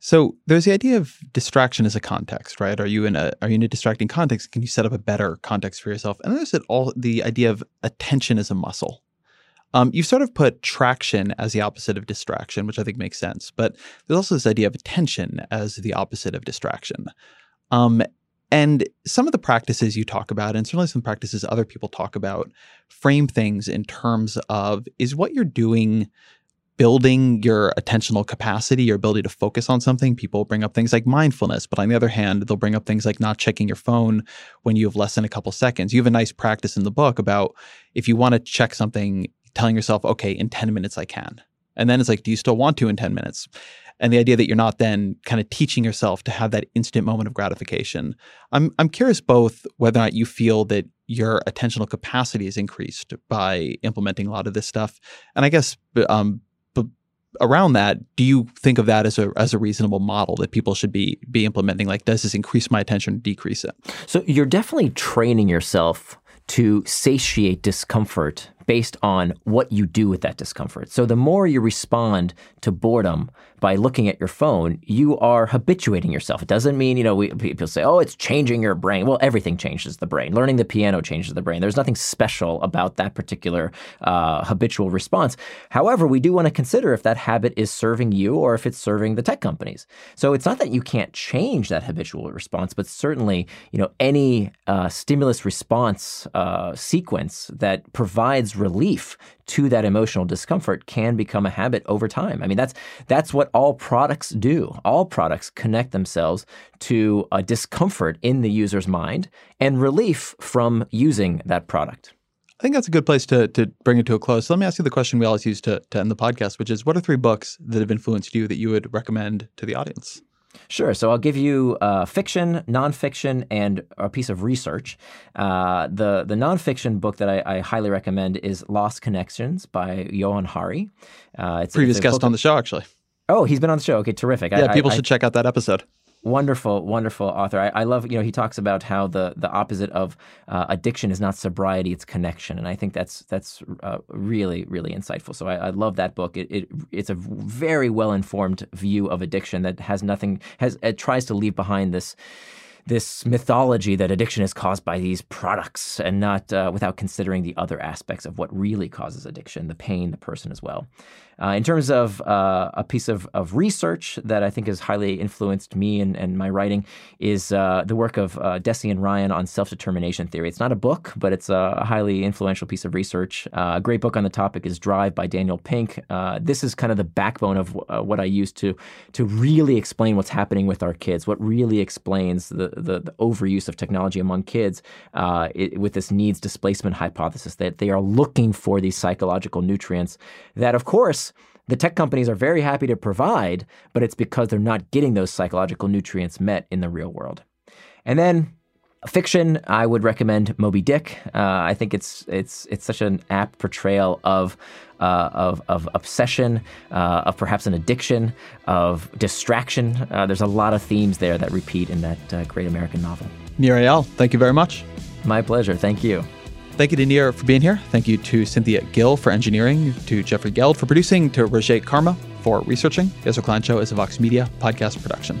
S2: so there's the idea of distraction as a context, right? Are you in a are you in a distracting context? Can you set up a better context for yourself? And there's all the idea of attention as a muscle. Um, you've sort of put traction as the opposite of distraction, which I think makes sense. But there's also this idea of attention as the opposite of distraction. Um, and some of the practices you talk about, and certainly some practices other people talk about, frame things in terms of is what you're doing building your attentional capacity, your ability to focus on something. People bring up things like mindfulness, but on the other hand, they'll bring up things like not checking your phone when you have less than a couple seconds. You have a nice practice in the book about if you want to check something, telling yourself, okay, in 10 minutes I can. And then it's like, do you still want to in 10 minutes? And the idea that you're not then kind of teaching yourself to have that instant moment of gratification. I'm I'm curious both whether or not you feel that your attentional capacity is increased by implementing a lot of this stuff. And I guess um, around that, do you think of that as a as a reasonable model that people should be be implementing? Like, does this increase my attention or decrease it?
S1: So you're definitely training yourself to satiate discomfort based on what you do with that discomfort. So the more you respond to boredom by looking at your phone, you are habituating yourself. It doesn't mean, you know, we, people say, oh, it's changing your brain. Well, everything changes the brain. Learning the piano changes the brain. There's nothing special about that particular uh, habitual response. However, we do want to consider if that habit is serving you or if it's serving the tech companies. So it's not that you can't change that habitual response, but certainly, you know, any uh, stimulus response uh, sequence that provides relief to that emotional discomfort can become a habit over time. I mean, that's that's what all products do. All products connect themselves to a discomfort in the user's mind and relief from using that product.
S2: I think that's a good place to to bring it to a close. So let me ask you the question we always use to to end the podcast, which is, what are three books that have influenced you that you would recommend to the audience?
S1: Sure. So I'll give you uh, fiction, nonfiction, and a piece of research. Uh, the the nonfiction book that I, I, highly recommend is Lost Connections by Johann Hari. Uh,
S2: it's previous it's guest on the show, actually.
S1: Oh, he's been on the show. Okay, terrific.
S2: Yeah,
S1: I,
S2: people
S1: I,
S2: should check out that episode.
S1: Wonderful, wonderful author. I, I, love, you know, he talks about how the the opposite of uh, addiction is not sobriety; it's connection, and I think that's that's uh, really, really insightful. So I, I love that book. It, it, it's a very well informed view of addiction that has nothing has it tries to leave behind this this mythology that addiction is caused by these products and not uh, without considering the other aspects of what really causes addiction, the pain, the person as well. Uh, in terms of uh, a piece of, of research that I think has highly influenced me and, and my writing is uh, the work of uh, Deci and Ryan on self-determination theory. It's not a book, but it's a highly influential piece of research. Uh, a great book on the topic is Drive by Daniel Pink. This is kind of the backbone of what I use to to really explain what's happening with our kids, what really explains the, the, the overuse of technology among kids uh, it, with this needs displacement hypothesis that they are looking for these psychological nutrients that, of course, the tech companies are very happy to provide, but it's because they're not getting those psychological nutrients met in the real world. And then fiction, I would recommend Moby Dick. Uh, I think it's it's it's such an apt portrayal of uh, of of obsession, uh, of perhaps an addiction, of distraction. Uh, there's a lot of themes there that repeat in that uh, great American novel.
S2: Eyal, thank you very much.
S1: My pleasure. Thank you.
S2: Thank you to Nir for being here. Thank you to Cynthia Gill for engineering, to Jeffrey Geld for producing, to Roger Karma for researching. The Ezra Klein Show is a Vox Media podcast production.